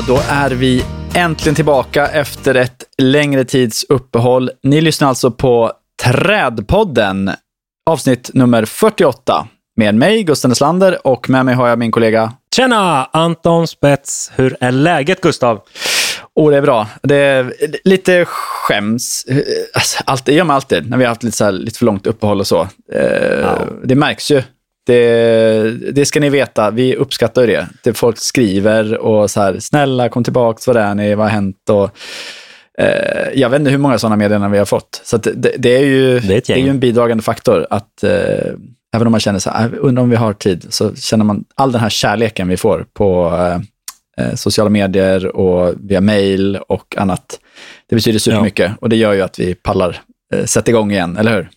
Ja, då är vi äntligen tillbaka efter ett längre tids uppehåll. Ni lyssnar alltså på Trädpodden, avsnitt nummer 48. Med mig, Gustav Neslander, och med mig har jag min kollega... Tjena! Anton Spets. Hur är läget, Gustav? Oh, det är bra. Det är lite skäms. Alltså, allt, det gör man alltid när vi har haft lite, så här, lite för långt uppehåll och så. Eh, ja. Det märks ju. Det, det, ska ni veta, vi uppskattar det. det. Folk skriver och så här, snälla kom tillbaka, vad är ni, vad har hänt? Och, eh, jag vet inte hur många sådana meddelanden vi har fått. Så det, det, är ju, det, är det är ju en bidragande faktor att eh, även om man känner så här, undrar om vi har tid, så känner man all den här kärleken vi får på eh, eh sociala medier och via mail och annat. Det betyder supermycket ja. och det gör ju att vi pallar eh, sätta igång igen, eller hur?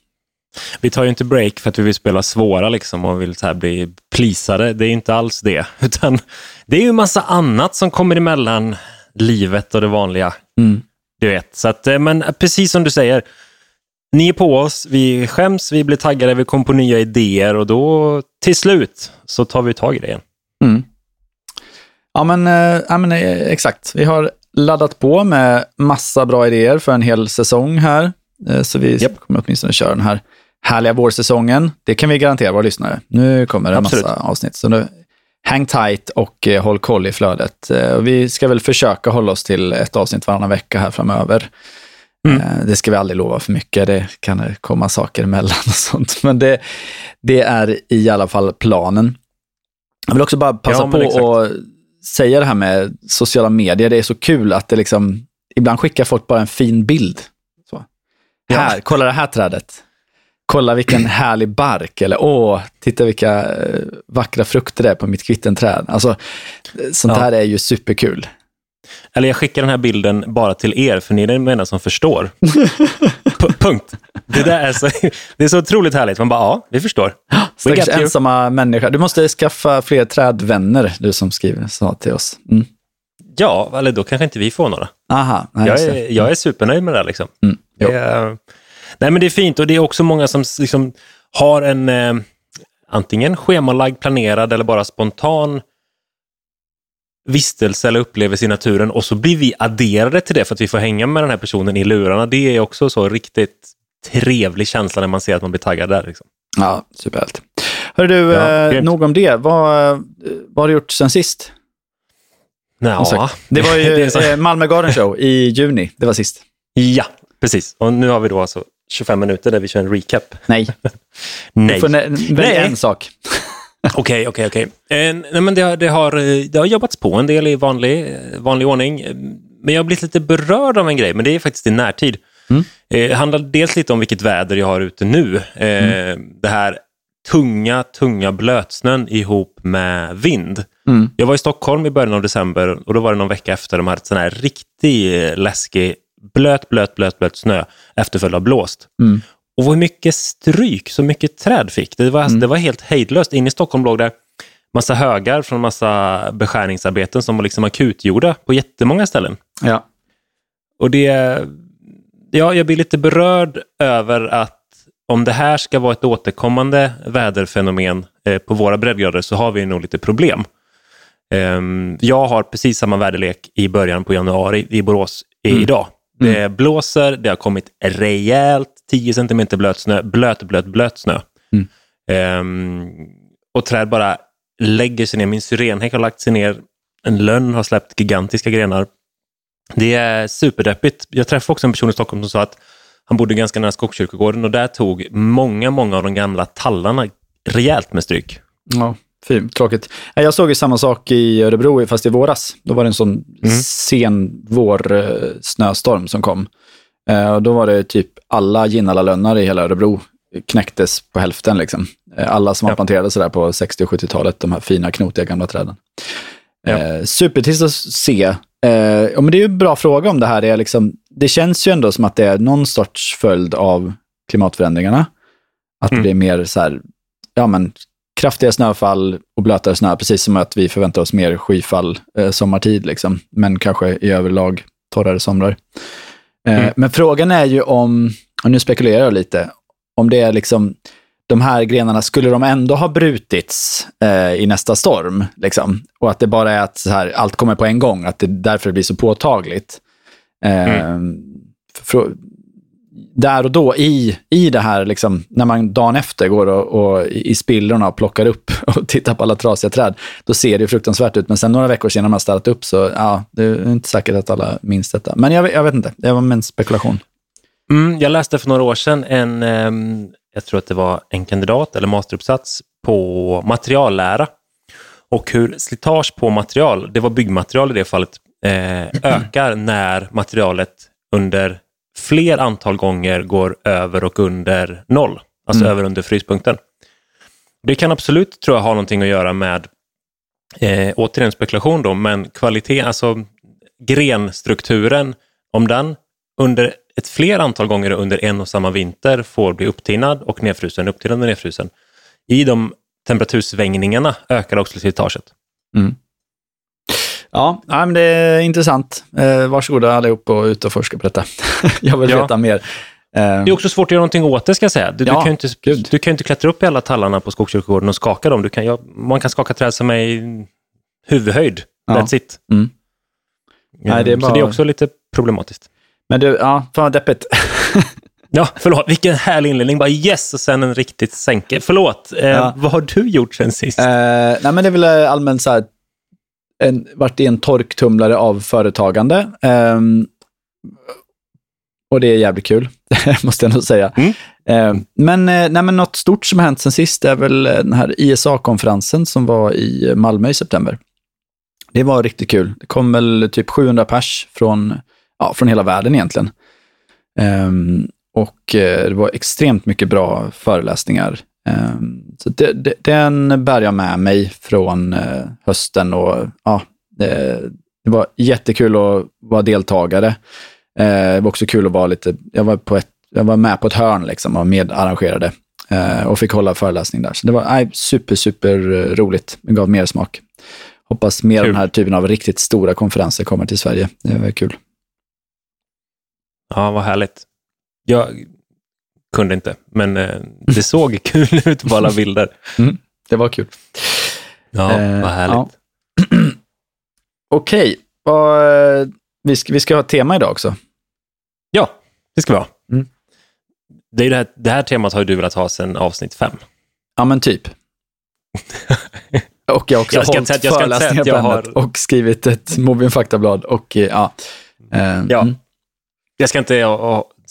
Vi tar ju inte break för att vi vill spela svåra liksom och vill så bli plisade. Det är inte alls det. Utan det är ju massa annat som kommer emellan livet och det vanliga. Mm. Du vet. Så att, eh, men precis som du säger, ni är på oss, vi skäms, vi blir taggade, vi kommer på nya idéer och då till slut så tar vi tag i det igen. Mm. Ja, men, äh, ja, men exakt. Vi har laddat på med massa bra idéer för en hel säsong här. Så vi yep. kommer åtminstone köra den här härliga vårsäsongen. Det kan vi garantera våra lyssnare. Nu kommer det en Absolut. massa avsnitt. Så nu, häng tight och eh, håll koll i flödet. Eh, vi ska väl försöka hålla oss till ett avsnitt varannan vecka här framöver. Mm. Eh, det ska vi aldrig lova för mycket. Det kan komma saker emellan och sånt. Men det, det är i alla fall planen. Jag vill också bara passa ja, på att säga det här med sociala medier. Det är så kul att det liksom, ibland skickar folk bara en fin bild. Så. Ja. Här, kolla det här trädet kolla vilken härlig bark eller åh, titta vilka eh, vackra frukter det är på mitt kvittenträd. Alltså, sånt ja. här är ju superkul. Eller jag skickar den här bilden bara till er, för ni är de enda som förstår. punkt. Det, där är så, det är så otroligt härligt. Man bara, ja, vi förstår. Stackars ensamma människa. Du måste skaffa fler trädvänner, du som skriver så till oss. Mm. Ja, eller då kanske inte vi får några. Aha, nej, jag, är, jag är supernöjd med det. Liksom. Mm, det är, Nej, men det är fint och det är också många som liksom har en eh, antingen schemalagd, planerad eller bara spontan vistelse eller upplevelse i naturen och så blir vi adderade till det för att vi får hänga med den här personen i lurarna. Det är också så riktigt trevlig känsla när man ser att man blir taggad där. Liksom. Ja, superhärligt. Hör du, ja, eh, nog om det. Vad, vad har du gjort sen sist? Ja. Det var ju eh, Malmö Garden Show i juni. Det var sist. Ja, precis. Och nu har vi då alltså 25 minuter där vi kör en recap. Nej. Nej. Du får välja en sak. Okej, okej, okej. Eh, det, det, har, eh, det har jobbats på en del i vanlig, eh, vanlig ordning. Men jag har blivit lite berörd av en grej, men det är faktiskt i närtid. Mm. Det handlar dels lite om vilket väder jag har ute nu. Mm. Det här tunga, tunga blötsnön ihop med vind. Mm. Jag var i Stockholm i början av december och då var det någon vecka efter de hade en sån här riktigt läskig blöt, blöt, blöt, blöt snö efterföljd av blåst. Mm. Och vad mycket stryk så mycket träd fick. Det var, mm. det var helt hejdlöst. Inne i Stockholm låg det massa högar från massa beskärningsarbeten som var liksom akutgjorda på jättemånga ställen. Ja. Och det, ja, jag blir lite berörd över att om det här ska vara ett återkommande väderfenomen eh, på våra breddgrader så har vi nog lite problem. Um, jag har precis samma väderlek i början på januari i Borås mm. idag. Det mm. blåser, det har kommit rejält 10 cm blöt snö, blöt, blöt, blöt snö. Mm. Um, och träd bara lägger sig ner. Min syrenhäck har lagt sig ner. En lönn har släppt gigantiska grenar. Det är superdeppigt. Jag träffade också en person i Stockholm som sa att han bodde ganska nära Skogskyrkogården och där tog många, många av de gamla tallarna rejält med stryk. Ja. Fy, tråkigt. Jag såg ju samma sak i Örebro, fast i våras. Då var det en sån mm. sen vår som kom. Eh, och då var det typ alla Ginnala-lönnar i hela Örebro knäcktes på hälften. Liksom. Eh, alla som ja. planterade sådär på 60 och 70-talet, de här fina knotiga gamla träden. Ja. Eh, supertrist att se. Eh, ja, men det är ju en bra fråga om det här är liksom, det känns ju ändå som att det är någon sorts följd av klimatförändringarna. Att mm. det blir mer så här, ja men kraftiga snöfall och blötare snö, precis som att vi förväntar oss mer skyfall eh, sommartid, liksom. men kanske i överlag torrare somrar. Eh, mm. Men frågan är ju om, och nu spekulerar jag lite, om det är liksom de här grenarna, skulle de ändå ha brutits eh, i nästa storm, liksom, och att det bara är att här, allt kommer på en gång, att det därför blir så påtagligt. Eh, mm. för, där och då, i, i det här, liksom, när man dagen efter går och, och i spillrorna och plockar upp och tittar på alla trasiga träd, då ser det fruktansvärt ut. Men sen några veckor senare när man ställt upp så, ja, det är inte säkert att alla minns detta. Men jag, jag vet inte, det var en spekulation. Mm, jag läste för några år sedan en, eh, jag tror att det var en kandidat eller masteruppsats på materiallära och hur slitage på material, det var byggmaterial i det fallet, eh, ökar när materialet under fler antal gånger går över och under noll, alltså mm. över under fryspunkten. Det kan absolut, tror jag, ha någonting att göra med, eh, återigen spekulation då, men kvalitet, alltså grenstrukturen, om den under ett fler antal gånger under en och samma vinter får bli upptinad och nedfrusen, upptinad och nedfrusen. I de temperatursvängningarna ökar också slitaget. Mm. Ja, men det är intressant. Eh, varsågoda allihop och ut och forska på detta. jag vill ja. veta mer. Det är också svårt att göra någonting åt det, ska jag säga. Du, ja, du, kan, inte, du kan inte klättra upp i alla tallarna på Skogskyrkogården och skaka dem. Du kan, ja, man kan skaka träd som är i huvudhöjd. Ja. That's it. Mm. Nej, det är bara... Så det är också lite problematiskt. Men du, ja, fan vad deppigt. ja, förlåt. Vilken härlig inledning. Bara yes och sen en riktigt sänke. Förlåt. Eh, ja. Vad har du gjort sen sist? Eh, nej, men det är väl allmänt så här, en, varit i en torktumlare av företagande. Eh, och det är jävligt kul, måste jag nog säga. Mm. Eh, men, eh, nej, men något stort som har hänt sen sist är väl den här ISA-konferensen som var i Malmö i september. Det var riktigt kul. Det kom väl typ 700 pers från ja, från hela världen egentligen. Um, och uh, det var extremt mycket bra föreläsningar. Um, så det, det, den bär jag med mig från uh, hösten och ja, det, det, var jättekul att vara deltagare. Uh, det var också kul att vara lite, jag var, på ett, jag var med på ett hörn liksom och medarrangerade och fick hålla föreläsning där. Så det var nej, super, super roligt. Det gav mer smak. Hoppas mer kul. av den här typen av riktigt stora konferenser kommer till Sverige. Det var kul. Ja, vad härligt. Jag kunde inte, men eh, det såg kul ut på alla bilder. Mm, det var kul. Ja, eh, vad härligt. Ja. Okej, okay. vi, ska, vi ska ha ett tema idag också. Ja, det ska vi ha. Mm. Det, är det, här, det här temat har du velat ha sedan avsnitt fem. Ja, men typ. och jag har också jag hållit föreläsningar på ämnet har... och skrivit ett Mobbingfaktablad. Och, eh, ja, eh, ja. Mm. Jag ska inte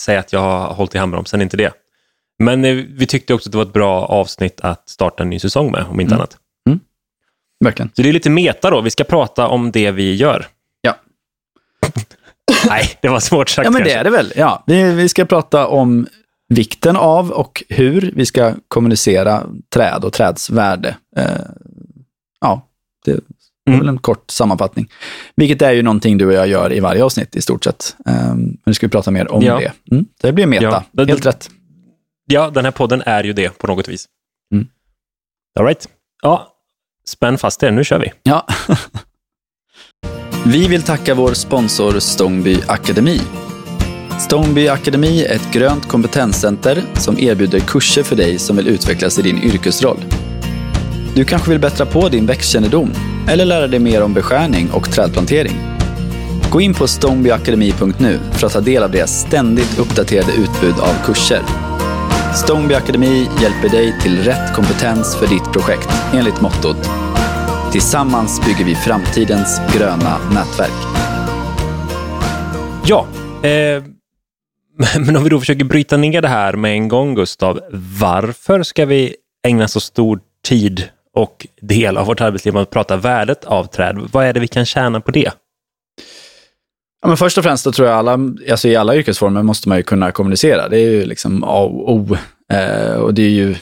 säga att jag har hållit i handbromsen, inte det. Men eh, vi tyckte också att det var ett bra avsnitt att starta en ny säsong med, om inte mm. annat. Mm. Verkligen. Så det är lite meta då. Vi ska prata om det vi gör. Ja. Nej, det var svårt sagt Ja, men kanske. det är det väl. Ja, vi, vi ska prata om vikten av och hur vi ska kommunicera träd och träds värde. Eh, ja, det det är väl mm. en kort sammanfattning. Vilket är ju någonting du och jag gör i varje avsnitt i stort sett. Um, men nu ska vi prata mer om ja. det. Mm, det blir meta, ja, helt rätt. Ja, den här podden är ju det på något vis. Mm. All right. Ja, spänn fast er, nu kör vi. Ja. vi vill tacka vår sponsor Stångby Akademi. Stångby Akademi är ett grönt kompetenscenter som erbjuder kurser för dig som vill utvecklas i din yrkesroll. Du kanske vill bättra på din växtkännedom eller lära dig mer om beskärning och trädplantering. Gå in på stonebyakademi.nu för att ta del av deras ständigt uppdaterade utbud av kurser. Stoneby Akademi hjälper dig till rätt kompetens för ditt projekt enligt mottot Tillsammans bygger vi framtidens gröna nätverk. Ja, eh, men om vi då försöker bryta ner det här med en gång, Gustav. Varför ska vi ägna så stor tid och del av vårt arbetsliv att prata värdet av träd. Vad är det vi kan tjäna på det? Ja, men först och främst då tror jag alla, alltså i alla yrkesformer måste man ju kunna kommunicera. Det är ju liksom A och O. Eh, och det är ju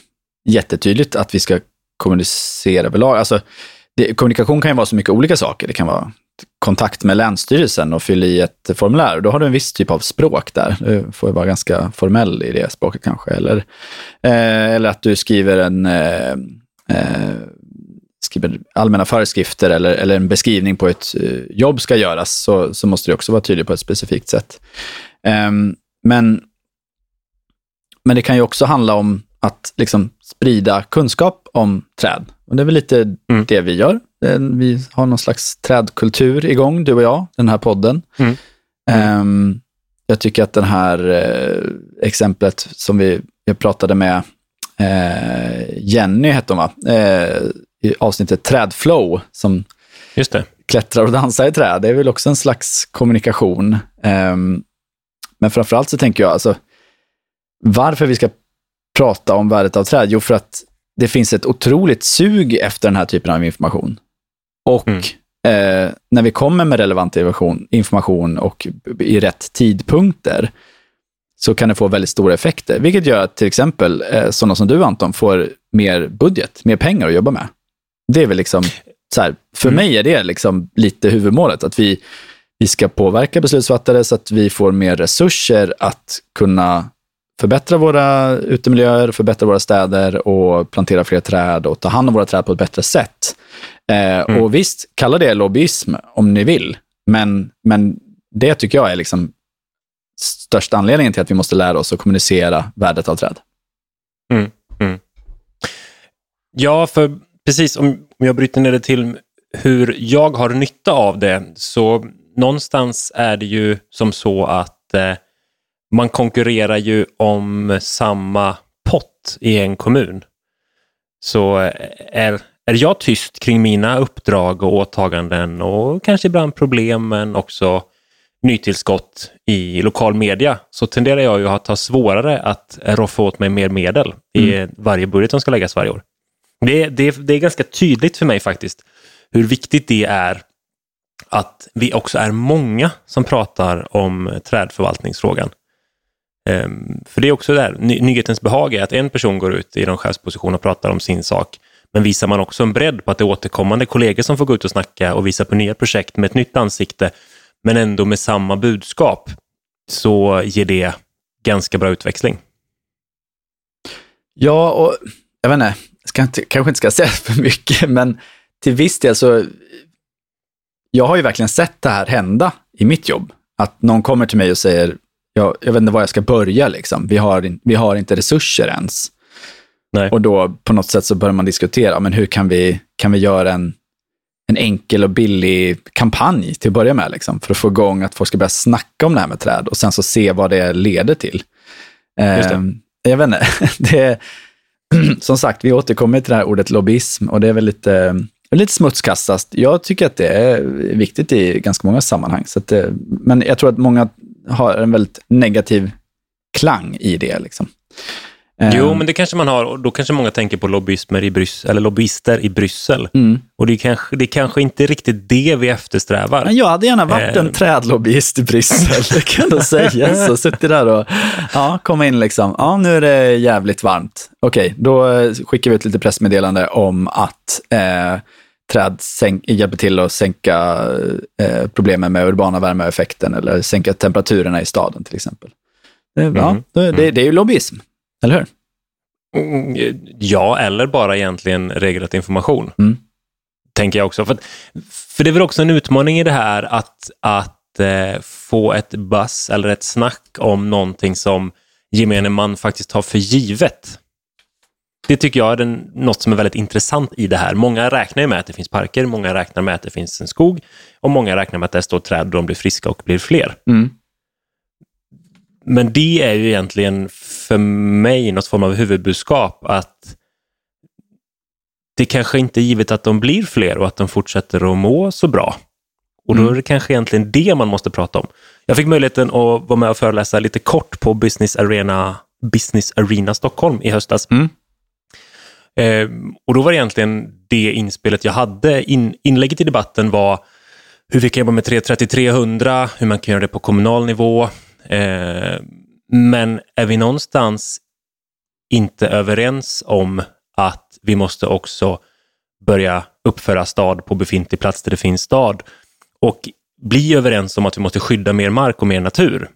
jättetydligt att vi ska kommunicera överlag. Alltså, det, kommunikation kan ju vara så mycket olika saker. Det kan vara kontakt med Länsstyrelsen och fylla i ett formulär. Då har du en viss typ av språk där. Du får vara ganska formell i det språket kanske. Eller, eh, eller att du skriver en eh, skriver allmänna föreskrifter eller, eller en beskrivning på ett eh, jobb ska göras, så, så måste det också vara tydligt på ett specifikt sätt. Eh, men, men det kan ju också handla om att liksom sprida kunskap om träd. Och det är väl lite mm. det vi gör. Vi har någon slags trädkultur igång, du och jag, den här podden. Mm. Um, jag tycker att det här eh, exemplet som vi jag pratade med eh, Jenny, hette hon va? Eh, i avsnittet Trädflow, som Just det. klättrar och dansar i träd. Det är väl också en slags kommunikation. Um, men framförallt så tänker jag, alltså, varför vi ska prata om värdet av träd? Jo, för att det finns ett otroligt sug efter den här typen av information. Och mm. eh, när vi kommer med relevant information och i rätt tidpunkter, så kan det få väldigt stora effekter. Vilket gör att till exempel eh, sådana som du Anton får mer budget, mer pengar att jobba med. Det är väl liksom, så här, för mm. mig är det liksom lite huvudmålet, att vi, vi ska påverka beslutsfattare så att vi får mer resurser att kunna förbättra våra utemiljöer, förbättra våra städer och plantera fler träd och ta hand om våra träd på ett bättre sätt. Eh, mm. Och visst, kalla det lobbyism om ni vill, men, men det tycker jag är liksom största anledningen till att vi måste lära oss att kommunicera värdet av träd. Mm. Mm. Ja, för precis om jag bryter ner det till hur jag har nytta av det, så någonstans är det ju som så att eh, man konkurrerar ju om samma pott i en kommun. Så eh, är, är jag tyst kring mina uppdrag och åtaganden och kanske ibland problem, men också nytillskott i lokal media, så tenderar jag ju att ha svårare att roffa åt mig mer medel i mm. varje budget som ska läggas varje år. Det, det, det är ganska tydligt för mig faktiskt hur viktigt det är att vi också är många som pratar om trädförvaltningsfrågan. Um, för det är också där, ny, nyhetens behag är att en person går ut i någon chefsposition och pratar om sin sak. Men visar man också en bredd på att det är återkommande kollegor som får gå ut och snacka och visa på nya projekt med ett nytt ansikte, men ändå med samma budskap, så ger det ganska bra utväxling. Ja, och jag vet inte, ska inte, kanske inte ska säga för mycket, men till viss del så, jag har ju verkligen sett det här hända i mitt jobb. Att någon kommer till mig och säger, jag, jag vet inte var jag ska börja, liksom. vi, har, vi har inte resurser ens. Nej. Och då på något sätt så börjar man diskutera, men hur kan vi, kan vi göra en, en enkel och billig kampanj till att börja med, liksom, för att få igång att folk ska börja snacka om det här med träd och sen så se vad det leder till. Eh, jag vet inte, det, som sagt, vi återkommer till det här ordet lobbyism och det är väl lite, lite smutskastat. Jag tycker att det är viktigt i ganska många sammanhang. Så det, men jag tror att många har en väldigt negativ klang i det. Liksom. Jo, ehm. men det kanske man har. Och då kanske många tänker på lobbyister i, Bryssel, eller lobbyister i Bryssel. Mm. Och det är, kanske, det är kanske inte riktigt det vi eftersträvar. Men jag hade gärna varit en ehm. trädlobbyist i Bryssel, det kan jag säga. Så suttit där och ja, komma in liksom. Ja, nu är det jävligt varmt. Okej, då eh, skickar vi ut lite pressmeddelande om att eh, träd hjälper till att sänka eh, problemen med urbana värmeeffekten eller sänka temperaturerna i staden till exempel. Eh, ja, mm. det, det, det är ju lobbyism. Eller hur? Mm, ja, eller bara egentligen regelrätt information. Mm. Tänker jag också. För, för det är väl också en utmaning i det här att, att eh, få ett buzz eller ett snack om någonting som gemene man faktiskt tar för givet. Det tycker jag är den, något som är väldigt intressant i det här. Många räknar med att det finns parker, många räknar med att det finns en skog och många räknar med att det står träd och de blir friska och blir fler. Mm. Men det är ju egentligen för mig något form av huvudbudskap att det kanske inte är givet att de blir fler och att de fortsätter att må så bra. Och då mm. är det kanske egentligen det man måste prata om. Jag fick möjligheten att vara med och föreläsa lite kort på Business Arena, Business Arena Stockholm i höstas. Mm. Eh, och då var det egentligen det inspelet jag hade. In, inlägget i debatten var hur vi kan jobba med 330-300, hur man kan göra det på kommunal nivå, men är vi någonstans inte överens om att vi måste också börja uppföra stad på befintlig plats där det finns stad och bli överens om att vi måste skydda mer mark och mer natur.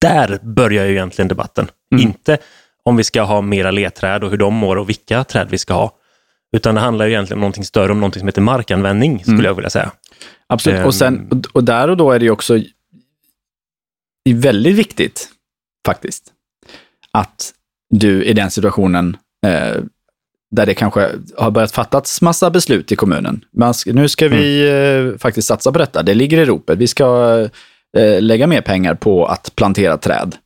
Där börjar ju egentligen debatten. Mm. Inte om vi ska ha mera ledträd och hur de mår och vilka träd vi ska ha. Utan det handlar ju egentligen om någonting större, om någonting som heter markanvändning, skulle mm. jag vilja säga. Absolut, och, sen, ehm. och där och då är det ju också det är väldigt viktigt, faktiskt, att du i den situationen eh, där det kanske har börjat fattas massa beslut i kommunen. Man, nu ska vi mm. eh, faktiskt satsa på detta. Det ligger i ropet. Vi ska eh, lägga mer pengar på att plantera träd.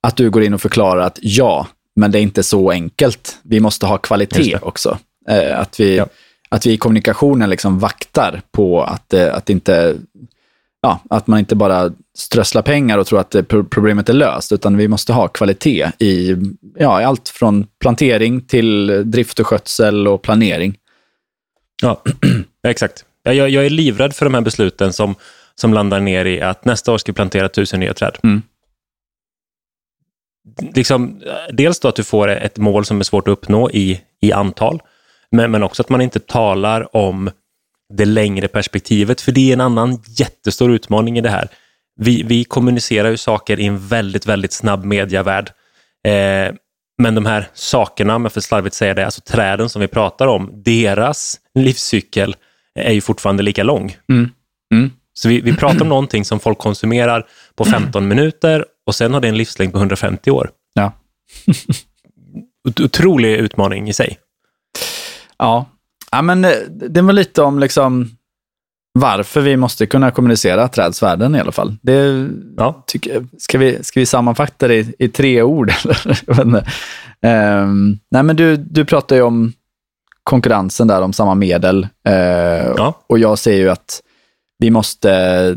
Att du går in och förklarar att ja, men det är inte så enkelt. Vi måste ha kvalitet också. Eh, att, vi, ja. att vi i kommunikationen liksom vaktar på att, att, inte, ja, att man inte bara strösslar pengar och tror att problemet är löst, utan vi måste ha kvalitet i, ja, i allt från plantering till drift och skötsel och planering. Ja, exakt. Jag, jag är livrädd för de här besluten som, som landar ner i att nästa år ska vi plantera tusen nya träd. Mm liksom, dels då att du får ett mål som är svårt att uppnå i, i antal, men, men också att man inte talar om det längre perspektivet, för det är en annan jättestor utmaning i det här. Vi, vi kommunicerar ju saker i en väldigt, väldigt snabb mediavärld. Eh, men de här sakerna, om jag får slarvigt säga det, alltså träden som vi pratar om, deras livscykel är ju fortfarande lika lång. Mm. Mm. Så vi, vi pratar om någonting som folk konsumerar på 15 minuter och sen har det en livslängd på 150 år. Ja. Otrolig utmaning i sig. Ja, ja men eh, det var lite om liksom varför vi måste kunna kommunicera trädsvärden i alla fall. Det, ja. tycker, ska, vi, ska vi sammanfatta det i, i tre ord? um, nej, men du, du pratar ju om konkurrensen där om samma medel. Uh, ja. Och jag ser ju att vi måste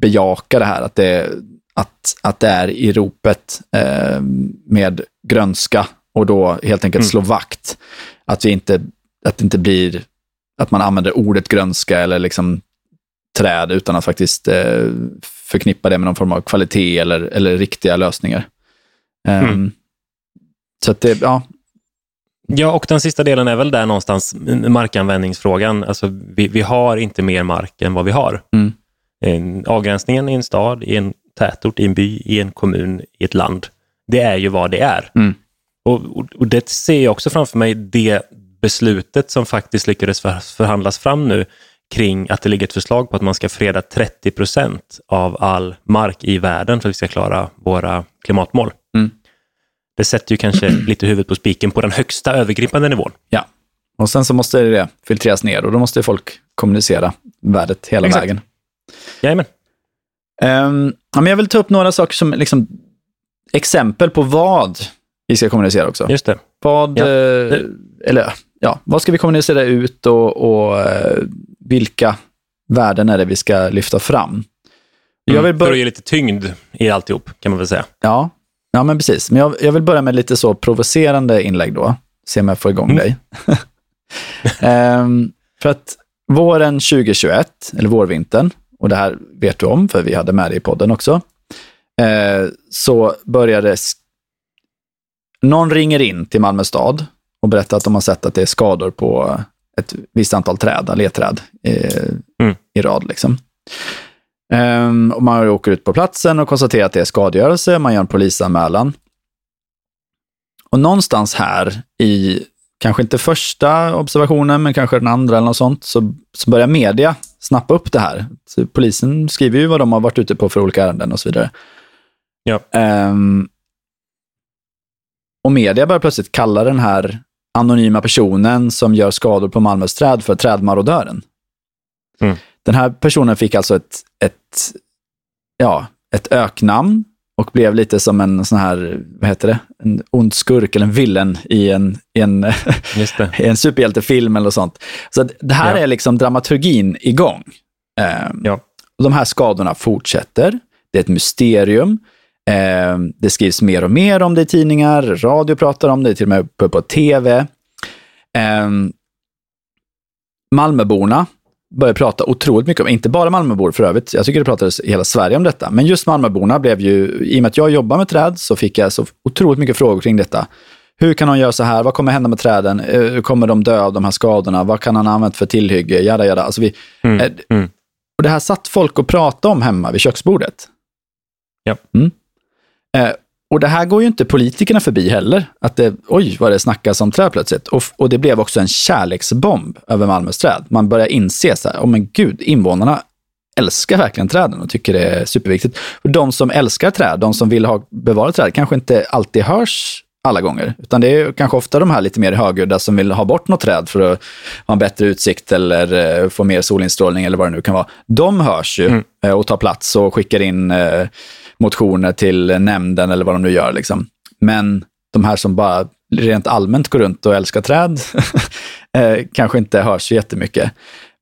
bejaka det här, att det, att, att det är i ropet eh, med grönska och då helt enkelt mm. slå vakt. Att, vi inte, att det inte blir att man använder ordet grönska eller liksom träd utan att faktiskt eh, förknippa det med någon form av kvalitet eller, eller riktiga lösningar. Um, mm. Så att det, ja. Ja, och den sista delen är väl där någonstans, markanvändningsfrågan. Alltså, vi, vi har inte mer mark än vad vi har. Mm. Avgränsningen i en stad, i en tätort, i en by, i en kommun, i ett land. Det är ju vad det är. Mm. Och, och, och, det ser jag också framför mig, det beslutet som faktiskt lyckades för, förhandlas fram nu kring att det ligger ett förslag på att man ska freda 30 procent av all mark i världen för att vi ska klara våra klimatmål. Mm. Det sätter ju kanske lite huvudet på spiken på den högsta övergripande nivån. Ja, och sen så måste det filtreras ner och då måste folk kommunicera värdet hela Exakt. vägen. Jajamän. Um, ja, men jag vill ta upp några saker som liksom, exempel på vad vi ska kommunicera också. Just det. Vad, ja. eh, eller, ja, vad ska vi kommunicera ut och, och eh, vilka värden är det vi ska lyfta fram? Jag mm, vill börja... För att ge lite tyngd i alltihop, kan man väl säga. Ja, ja men precis. Men jag, jag vill börja med lite så provocerande inlägg då. Se om jag får igång mm. dig. um, för att våren 2021, eller vårvintern, och det här vet du om, för vi hade med det i podden också, eh, så började någon ringer in till Malmö stad och berättar att de har sett att det är skador på ett visst antal träd, alléträd, eh, mm. i rad. Liksom. Um, och man åker ut på platsen och konstaterar att det är skadegörelse, man gör en polisanmälan. Och någonstans här i, kanske inte första observationen, men kanske den andra eller något sånt, så, så börjar media snappa upp det här. Så polisen skriver ju vad de har varit ute på för olika ärenden och så vidare. Ja. Um, och media börjar plötsligt kalla den här anonyma personen som gör skador på Malmös träd för trädmarodören. Mm. Den här personen fick alltså ett, ett, ja, ett öknamn och blev lite som en sån här, vad heter det, en ond skurk eller en villen i en, i en, i en superhjältefilm eller sånt. Så det här ja. är liksom dramaturgin igång. Um, ja. De här skadorna fortsätter. Det är ett mysterium. Um, det skrivs mer och mer om det i tidningar, radio pratar om det, till och med på, på tv. Ehm, Malmöborna började prata otroligt mycket om, inte bara Malmöbor för övrigt, jag tycker det pratades i hela Sverige om detta, men just Malmöborna blev ju, i och med att jag jobbar med träd, så fick jag så otroligt mycket frågor kring detta. Hur kan de göra så här? Vad kommer hända med träden? Eh, hur kommer de dö av de här skadorna? Vad kan han ha använt för tillhygge? Jada, jada. Alltså vi, mm. Eh, mm. Och det här satt folk och pratade om hemma vid köksbordet. Ja. Mm. Eh, och det här går ju inte politikerna förbi heller. Att det, oj, vad det snackas om träd plötsligt. Och, och det blev också en kärleksbomb över Malmös träd. Man börjar inse så här, oh men gud, invånarna älskar verkligen träden och tycker det är superviktigt. Och de som älskar träd, de som vill ha bevara träd, kanske inte alltid hörs alla gånger. Utan det är kanske ofta de här lite mer högljudda som vill ha bort något träd för att ha en bättre utsikt eller eh, få mer solinstrålning eller vad det nu kan vara. De hörs ju mm. Eh, och tar plats och skickar in eh, motioner till nämnden eller vad de nu gör. Liksom. Men de här som bara rent allmänt går runt och älskar träd kanske inte hörs så jättemycket.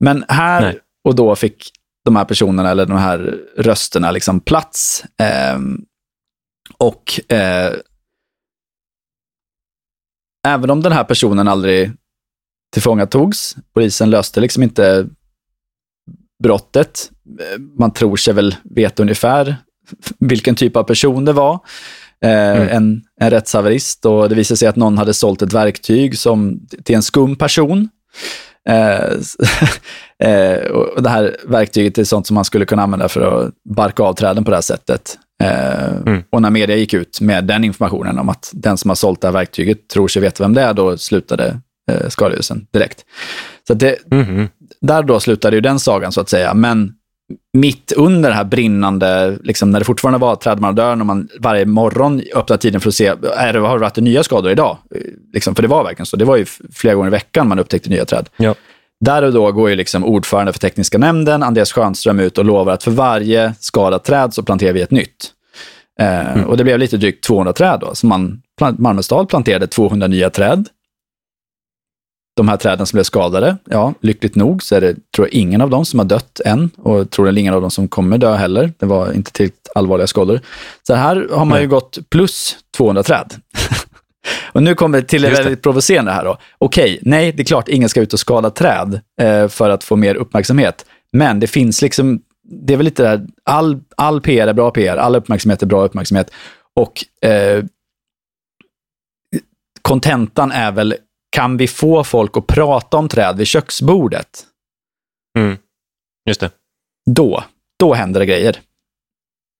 Men här Nej. och då fick de här personerna eller de här rösterna liksom plats. Eh, och eh, även om den här personen aldrig tillfångatogs, polisen löste liksom inte brottet. Man tror sig väl veta ungefär vilken typ av person det var. Eh, mm. en, en rättshaverist och det visade sig att någon hade sålt ett verktyg som, till en skum person. Eh, eh, och det här verktyget är sånt som man skulle kunna använda för att barka av träden på det här sättet. Mm. Och när media gick ut med den informationen om att den som har sålt det här verktyget tror sig veta vem det är, då slutade eh, skadegörelsen direkt. Så det, mm. Där då slutade ju den sagan så att säga. Men mitt under det här brinnande, liksom, när det fortfarande var trädmarödören och man varje morgon öppnade tiden för att se, är det, har det varit nya skador idag? Liksom, för det var verkligen så. Det var ju flera gånger i veckan man upptäckte nya träd. Ja. Där och då går ju liksom ordförande för tekniska nämnden, Andreas Schönström, ut och lovar att för varje skadat träd så planterar vi ett nytt. Eh, mm. Och det blev lite drygt 200 träd då. Så man, Malmö stad planterade 200 nya träd de här träden som blev skadade, ja, lyckligt nog så är det, tror jag, ingen av dem som har dött än och troligen ingen av dem som kommer dö heller. Det var inte tillräckligt allvarliga skador. Så här har man ju gått plus 200 träd. och nu kommer vi till det väldigt provocerande här då. Okej, nej, det är klart ingen ska ut och skada träd eh, för att få mer uppmärksamhet. Men det finns liksom, det är väl lite där, all, all PR är bra PR, all uppmärksamhet är bra uppmärksamhet. Och kontentan eh, är väl kan vi få folk att prata om träd vid köksbordet? Mm. Just det. Då, då händer det grejer.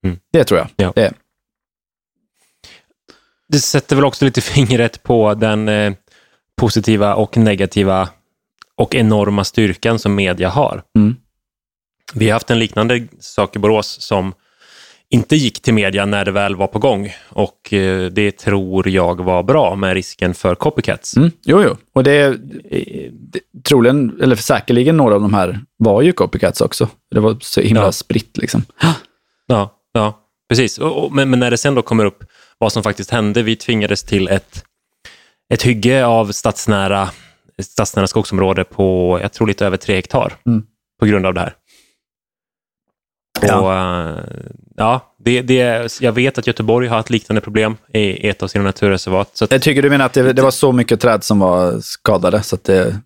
Mm. Det tror jag. Ja. Det. det sätter väl också lite fingret på den eh, positiva och negativa och enorma styrkan som media har. Mm. Vi har haft en liknande sak i Borås som inte gick till media när det väl var på gång. Och eh, det tror jag var bra med risken för copycats. Mm, jo, jo. Och det, det troligen, eller säkerligen några av de här var ju copycats också. Det var så himla ja. spritt liksom. Ja, ja precis. Och, och, men, men, när det sen då kommer upp vad som faktiskt hände. Vi tvingades till ett, ett hygge av stadsnära, stadsnära skogsområde på, jag tror lite över tre hektar mm. på grund av det här. Ja. Och, eh, ja, det, det, jag vet att Göteborg har ett liknande problem i ett av sina naturreservat. Så att, jag tycker du menar att det, det, var så mycket träd som var skadade så att det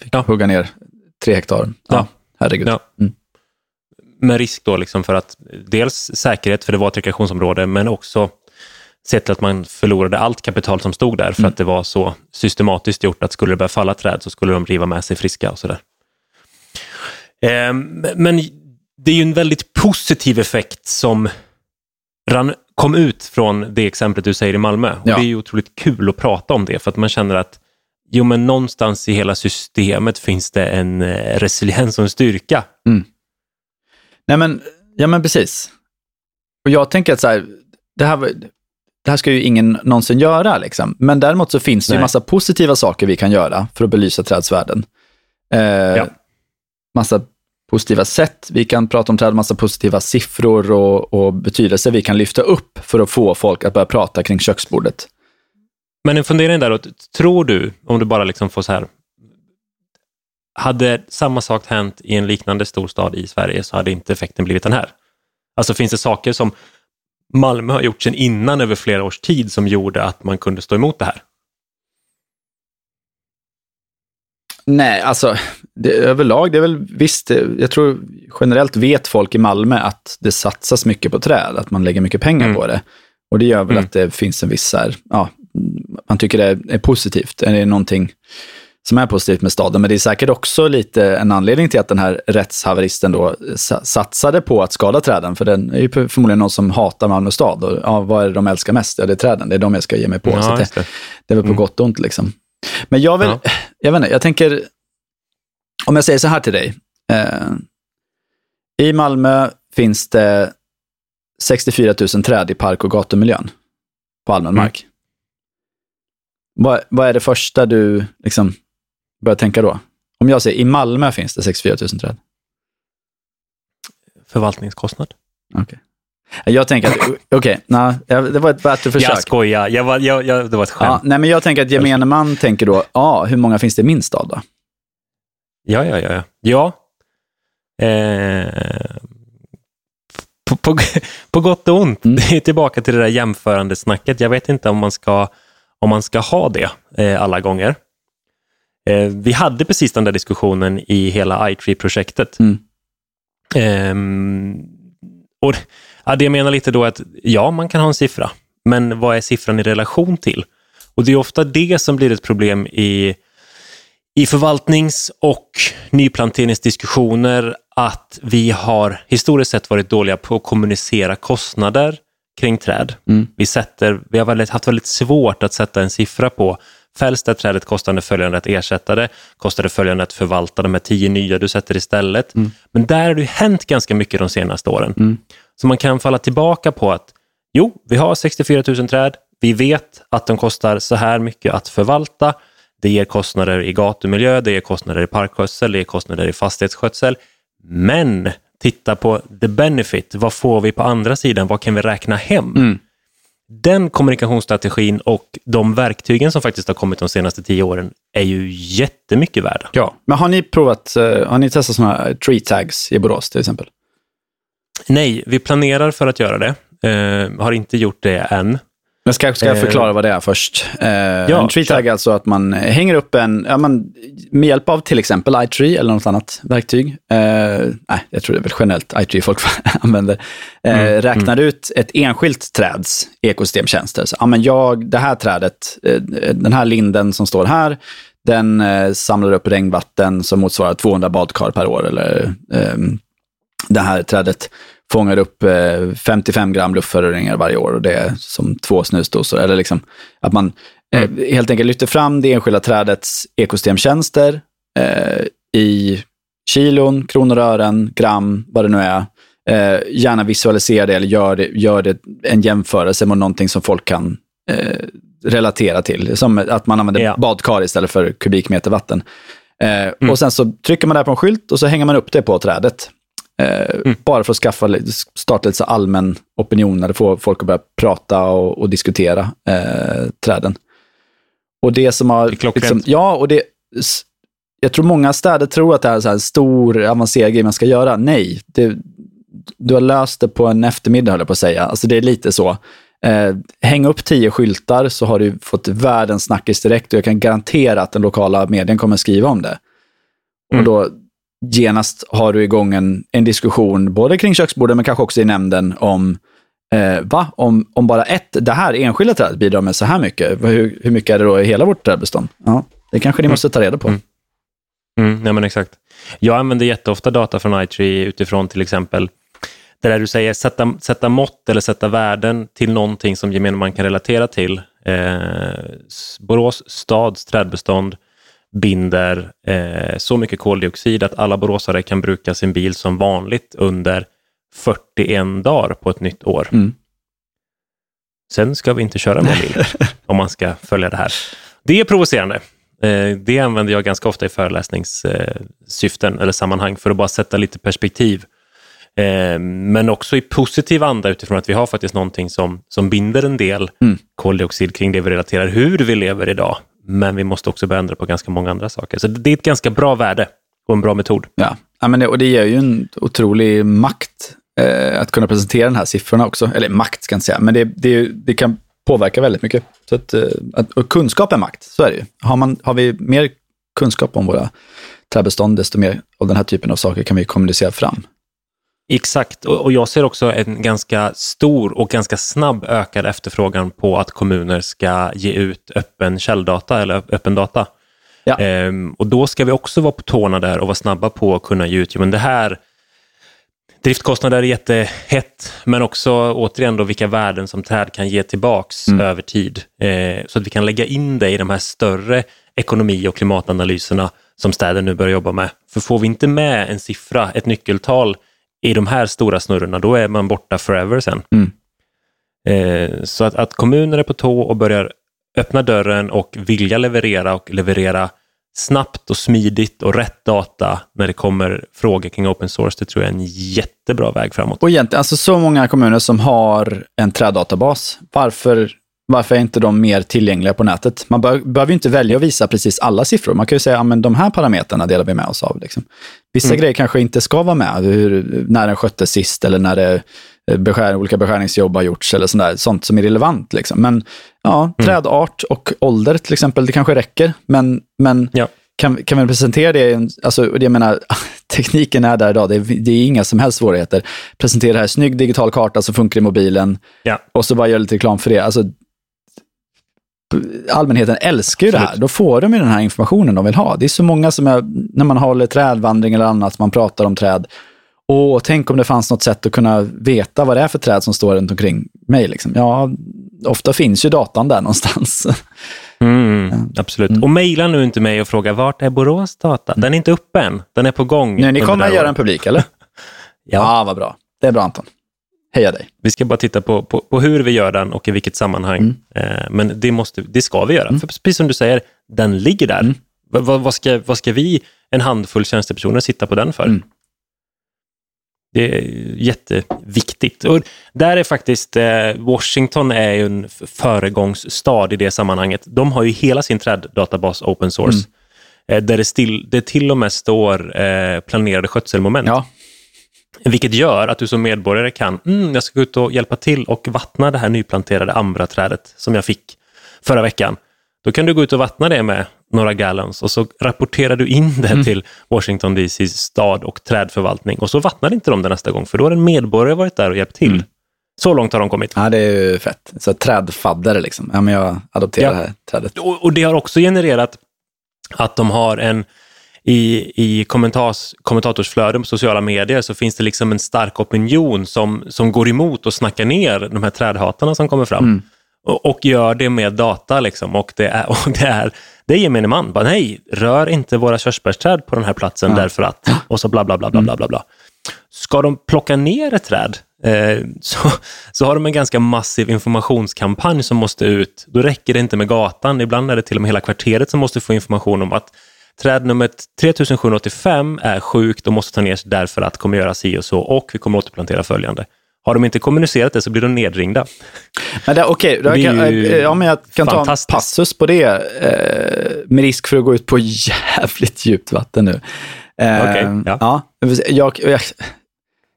fick ja. hugga ner tre hektar? Ja, ja. herregud. Ja. Mm. Med risk då liksom för att dels säkerhet, för det var ett rekreationsområde, men också sett till att man förlorade allt kapital som stod där för mm. att det var så systematiskt gjort att skulle det börja falla träd så skulle de riva med sig friska och sådär. Eh, men det är ju en väldigt positiv effekt som rann, kom ut från det exemplet du säger i Malmö. Och ja. Det är ju otroligt kul att prata om det för att man känner att jo, men någonstans i hela systemet finns det en eh, resiliens och en styrka. Mm. Nej, men, ja, men precis. Och jag tänker att så här, det här, det här ska ju ingen någonsin göra, liksom. men däremot så finns det ju massa positiva saker vi kan göra för att belysa trädsvärden. Eh, ja. Massa positiva sätt. Vi kan prata om träd, massa positiva siffror och, och betydelser vi kan lyfta upp för att få folk att börja prata kring köksbordet. Men en fundering där, tror du, om du bara liksom får så här, hade samma sak hänt i en liknande storstad i Sverige så hade inte effekten blivit den här? Alltså finns det saker som Malmö har gjort sedan innan över flera års tid som gjorde att man kunde stå emot det här? Nej, alltså det, överlag, det är väl visst, jag tror generellt vet folk i Malmö att det satsas mycket på träd, att man lägger mycket pengar mm. på det. Och det gör väl mm. att det finns en viss, här, ja, man tycker det är, är positivt. Det är någonting som är positivt med staden, men det är säkert också lite en anledning till att den här rättshaveristen då satsade på att skada träden, för den är ju förmodligen någon som hatar Malmö stad. Och, ja, vad är det de älskar mest? Ja, det är träden, det är de jag ska ge mig på. Ja, så det, det. det, är väl på mm. gott och ont liksom. Men jag vill, ja. jag vet inte, jag tänker, om jag säger så här till dig. Eh, I Malmö finns det 64 000 träd i park och gatumiljön på allmän mm. mark. Vad, vad är det första du liksom börjar tänka då? Om jag säger i Malmö finns det 64 000 träd. Förvaltningskostnad. Okej. Okay. Jag tänker att, okej, okay, det var ett bättre försök. Jag skojar, jag var, jag, jag, det var ett skämt. Ja, nej, men jag tänker att gemene man tänker då, ja, hur många finns det i min stad då? Ja, ja, ja. Ja. Eh, på, på, på, gott och ont. Mm. Det är tillbaka till det där jämförande snacket. Jag vet inte om man ska, om man ska ha det eh, alla gånger. Eh, vi hade precis den där diskussionen i hela iTree-projektet. Mm. Eh, och ja, det jag menar lite då att ja, man kan ha en siffra, men vad är siffran i relation till? Och det är ofta det som blir ett problem i, i förvaltnings och nyplanteringsdiskussioner, att vi har historiskt sett varit dåliga på att kommunicera kostnader kring träd. Mm. Vi, sätter, vi har väldigt, haft väldigt svårt att sätta en siffra på Fälls det trädet kostar det följande att ersätta det, kostar det följande att förvalta de här tio nya du sätter istället. Mm. Men där har det hänt ganska mycket de senaste åren. Mm. Så man kan falla tillbaka på att jo, vi har 64 000 träd, vi vet att de kostar så här mycket att förvalta. Det ger kostnader i gatumiljö, det ger kostnader i parkskötsel, det ger kostnader i fastighetsskötsel. Men titta på the benefit, vad får vi på andra sidan, vad kan vi räkna hem? Mm den kommunikationsstrategin och de verktygen som faktiskt har kommit de senaste tio åren är ju jättemycket värda. Ja, men har ni provat, eh, har ni testat sådana här tree tags i Borås till exempel? Nej, vi planerar för att göra det. Uh, har inte gjort det än. Men ska, ska jag eh, förklara vad det är först? Eh, ja, en tree tag är alltså att man hänger upp en, ja, man, med hjälp av till exempel iTree eller något annat verktyg. Eh, nej, jag tror det är väl generellt iTree folk använder. Eh, mm, räknar mm. ut ett enskilt träds ekosystemtjänster. Så, ja, men jag, det här trädet, eh, den här linden som står här, den eh, samlar upp regnvatten som motsvarar 200 badkar per år. Eller det här trädet fångar upp 55 eh, gram luftföroreningar varje år och det är som två snusdosor. Eller liksom att man eh, mm. helt enkelt lyfter fram det enskilda trädets ekosystemtjänster eh, i kilon, kronor och ören, gram, vad det nu är. Eh, gärna visualisera det eller gör det, gör det en jämförelse med någonting som folk kan eh, relatera till. Som att man använder ja. badkar istället för kubikmeter vatten. Eh, mm. Och sen så trycker man det på en skylt och så hänger man upp det på trädet. Eh, mm. Bara för att skaffa, starta lite allmän opinion, eller få folk att börja prata och, och diskutera eh, träden. Och det som har... Det liksom, ja, och det... Jag tror många städer tror att det är en stor, avancerad grej man ska göra. Nej, det, du har löst det på en eftermiddag, höll jag på att säga. Alltså det är lite så. Eh, häng upp tio skyltar så har du fått världens snackis direkt och jag kan garantera att den lokala medien kommer skriva om det. Mm. Och då, genast har du igång en, en diskussion, både kring köksbordet men kanske också i nämnden, om eh, va? Om, om bara ett, det här enskilda trädet bidrar med så här mycket, hur, hur mycket är det då i hela vårt trädbestånd? Ja, det kanske ni mm. måste ta reda på. Mm. Mm, ja, men exakt. Jag använder jätteofta data från iTree utifrån till exempel det där du säger, sätta, sätta mått eller sätta värden till någonting som gemene man kan relatera till. Eh, Borås stads trädbestånd binder eh, så mycket koldioxid att alla boråsare kan bruka sin bil som vanligt under 41 dagar på ett nytt år. Mm. Sen ska vi inte köra med bil om man ska följa det här. Det är provocerande. Eh, det använder jag ganska ofta i föreläsningssyften eller sammanhang för att bara sätta lite perspektiv. Eh, men också i positiv anda utifrån att vi har faktiskt någonting som, som binder en del mm. koldioxid kring det vi relaterar hur vi lever idag men vi måste också börja ändra på ganska många andra saker. Så det är ett ganska bra värde och en bra metod. Ja, ja men det, och det ger ju en otrolig makt eh, att kunna presentera de här siffrorna också. Eller makt ska jag inte säga, men det, det, det kan påverka väldigt mycket. Så att, eh, att, och kunskap är makt, så är det ju. Har, man, har vi mer kunskap om våra träbestånd, desto mer av den här typen av saker kan vi kommunicera fram. Exakt, och jag ser också en ganska stor och ganska snabb ökad efterfrågan på att kommuner ska ge ut öppen källdata eller öppen data. Ja. Ehm, och då ska vi också vara på tårna där och vara snabba på att kunna ge ut, men det här Driftkostnader är jättehett, men också återigen då vilka värden som träd kan ge tillbaks mm. över tid. Ehm, så att vi kan lägga in det i de här större ekonomi och klimatanalyserna som städer nu börjar jobba med. För får vi inte med en siffra, ett nyckeltal i de här stora snurrorna, då är man borta forever sen. Mm. Eh, så att, att kommuner är på tå och börjar öppna dörren och vilja leverera och leverera snabbt och smidigt och rätt data när det kommer frågor kring open source, det tror jag är en jättebra väg framåt. Och egentligen, alltså så många kommuner som har en träddatabas, varför, varför är inte de mer tillgängliga på nätet? Man bör, behöver ju inte välja att visa precis alla siffror. Man kan ju säga att de här parametrarna delar vi med oss av. Liksom. Vissa mm. grejer kanske inte ska vara med, hur, när den sköttes sist eller när det beskär, olika beskärningsjobb har gjorts eller sånt, där, sånt som är relevant. Liksom. Men ja, mm. trädart och ålder till exempel, det kanske räcker. Men, men ja. kan, kan vi presentera det? Alltså, jag menar, tekniken är där idag, det är, det är inga som helst svårigheter. Presentera här, snygg digital karta som funkar i mobilen ja. och så bara göra lite reklam för det. Alltså, allmänheten älskar ju det här. Då får de ju den här informationen de vill ha. Det är så många som, är, när man håller trädvandring eller annat, man pratar om träd, och tänk om det fanns något sätt att kunna veta vad det är för träd som står runt omkring mig. Liksom. Ja, ofta finns ju datan där någonstans. Mm, ja. Absolut. Mm. Och mejla nu inte mig och fråga vart är Borås data? Den är inte uppe än. Den är på gång. Nej, ni kommer att göra den publik, eller? ja. ja, vad bra. Det är bra Anton. Heja dig. Vi ska bara titta på, på, på hur vi gör den och i vilket sammanhang. Mm. Eh, men det, måste, det ska vi göra. Mm. För precis som du säger, den ligger där. Mm. Vad, vad, ska, vad ska vi, en handfull tjänstepersoner, sitta på den för? Mm. Det är jätteviktigt. Och där är faktiskt eh, Washington är ju en föregångsstad i det sammanhanget. De har ju hela sin träddatabas open source. Mm. Eh, där det, still, det till och med står eh, planerade skötselmoment. Ja. Vilket gör att du som medborgare kan, mm, jag ska gå ut och hjälpa till och vattna det här nyplanterade ambraträdet som jag fick förra veckan. Då kan du gå ut och vattna det med några gallons och så rapporterar du in det mm. till Washington DC stad och trädförvaltning och så vattnar inte de det nästa gång för då har en medborgare varit där och hjälpt till. Mm. Så långt har de kommit. Ja, det är ju fett. Så trädfaddare liksom. Ja, men jag adopterar ja. det här trädet. Och, och, det har också genererat att de har en i, i kommentars, kommentatorsflöden på sociala medier så finns det liksom en stark opinion som, som går emot och snackar ner de här trädhatarna som kommer fram. Mm och, gör det med data. Liksom. Och det är, och det är, det är gemene man. Bara, nej, rör inte våra körsbärsträd på den här platsen ja. därför att... Och så bla, bla, bla, bla, bla, bla. bla. Ska de plocka ner ett träd eh, så, så har de en ganska massiv informationskampanj som måste ut. Då räcker det inte med gatan. Ibland är det till och med hela kvarteret som måste få information om att träd nummer 3785 är sjukt och måste ta ner därför att kommer göra si och så och vi kommer återplantera följande. Har de inte kommunicerat det så blir de nedringda. Men det, okay, det kan, eh, ja, men jag kan ta en passus på det, eh, med risk för att gå ut på jävligt djupt vatten nu. Eh, okay, ja. ja jag, jag,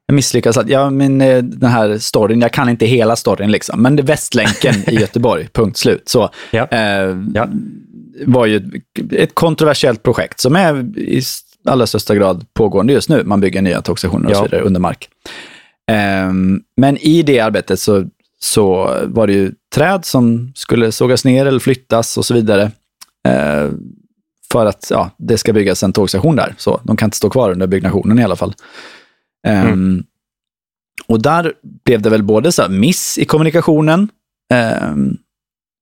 jag misslyckas. Ja, men eh, den här storyn, jag kan inte hela storyn, liksom, men det Västlänken i Göteborg, punkt slut. Så, ja. Eh, ja. Var ju ett kontroversiellt projekt som är i allra största grad pågående just nu. Man bygger nya tågstationer och så vidare under mark. Um, men i det arbetet så, så var det ju träd som skulle sågas ner eller flyttas och så vidare. Uh, för att ja, det ska byggas en tågstation där. Så de kan inte stå kvar under byggnationen i alla fall. Um, mm. Och där blev det väl både så miss i kommunikationen, um,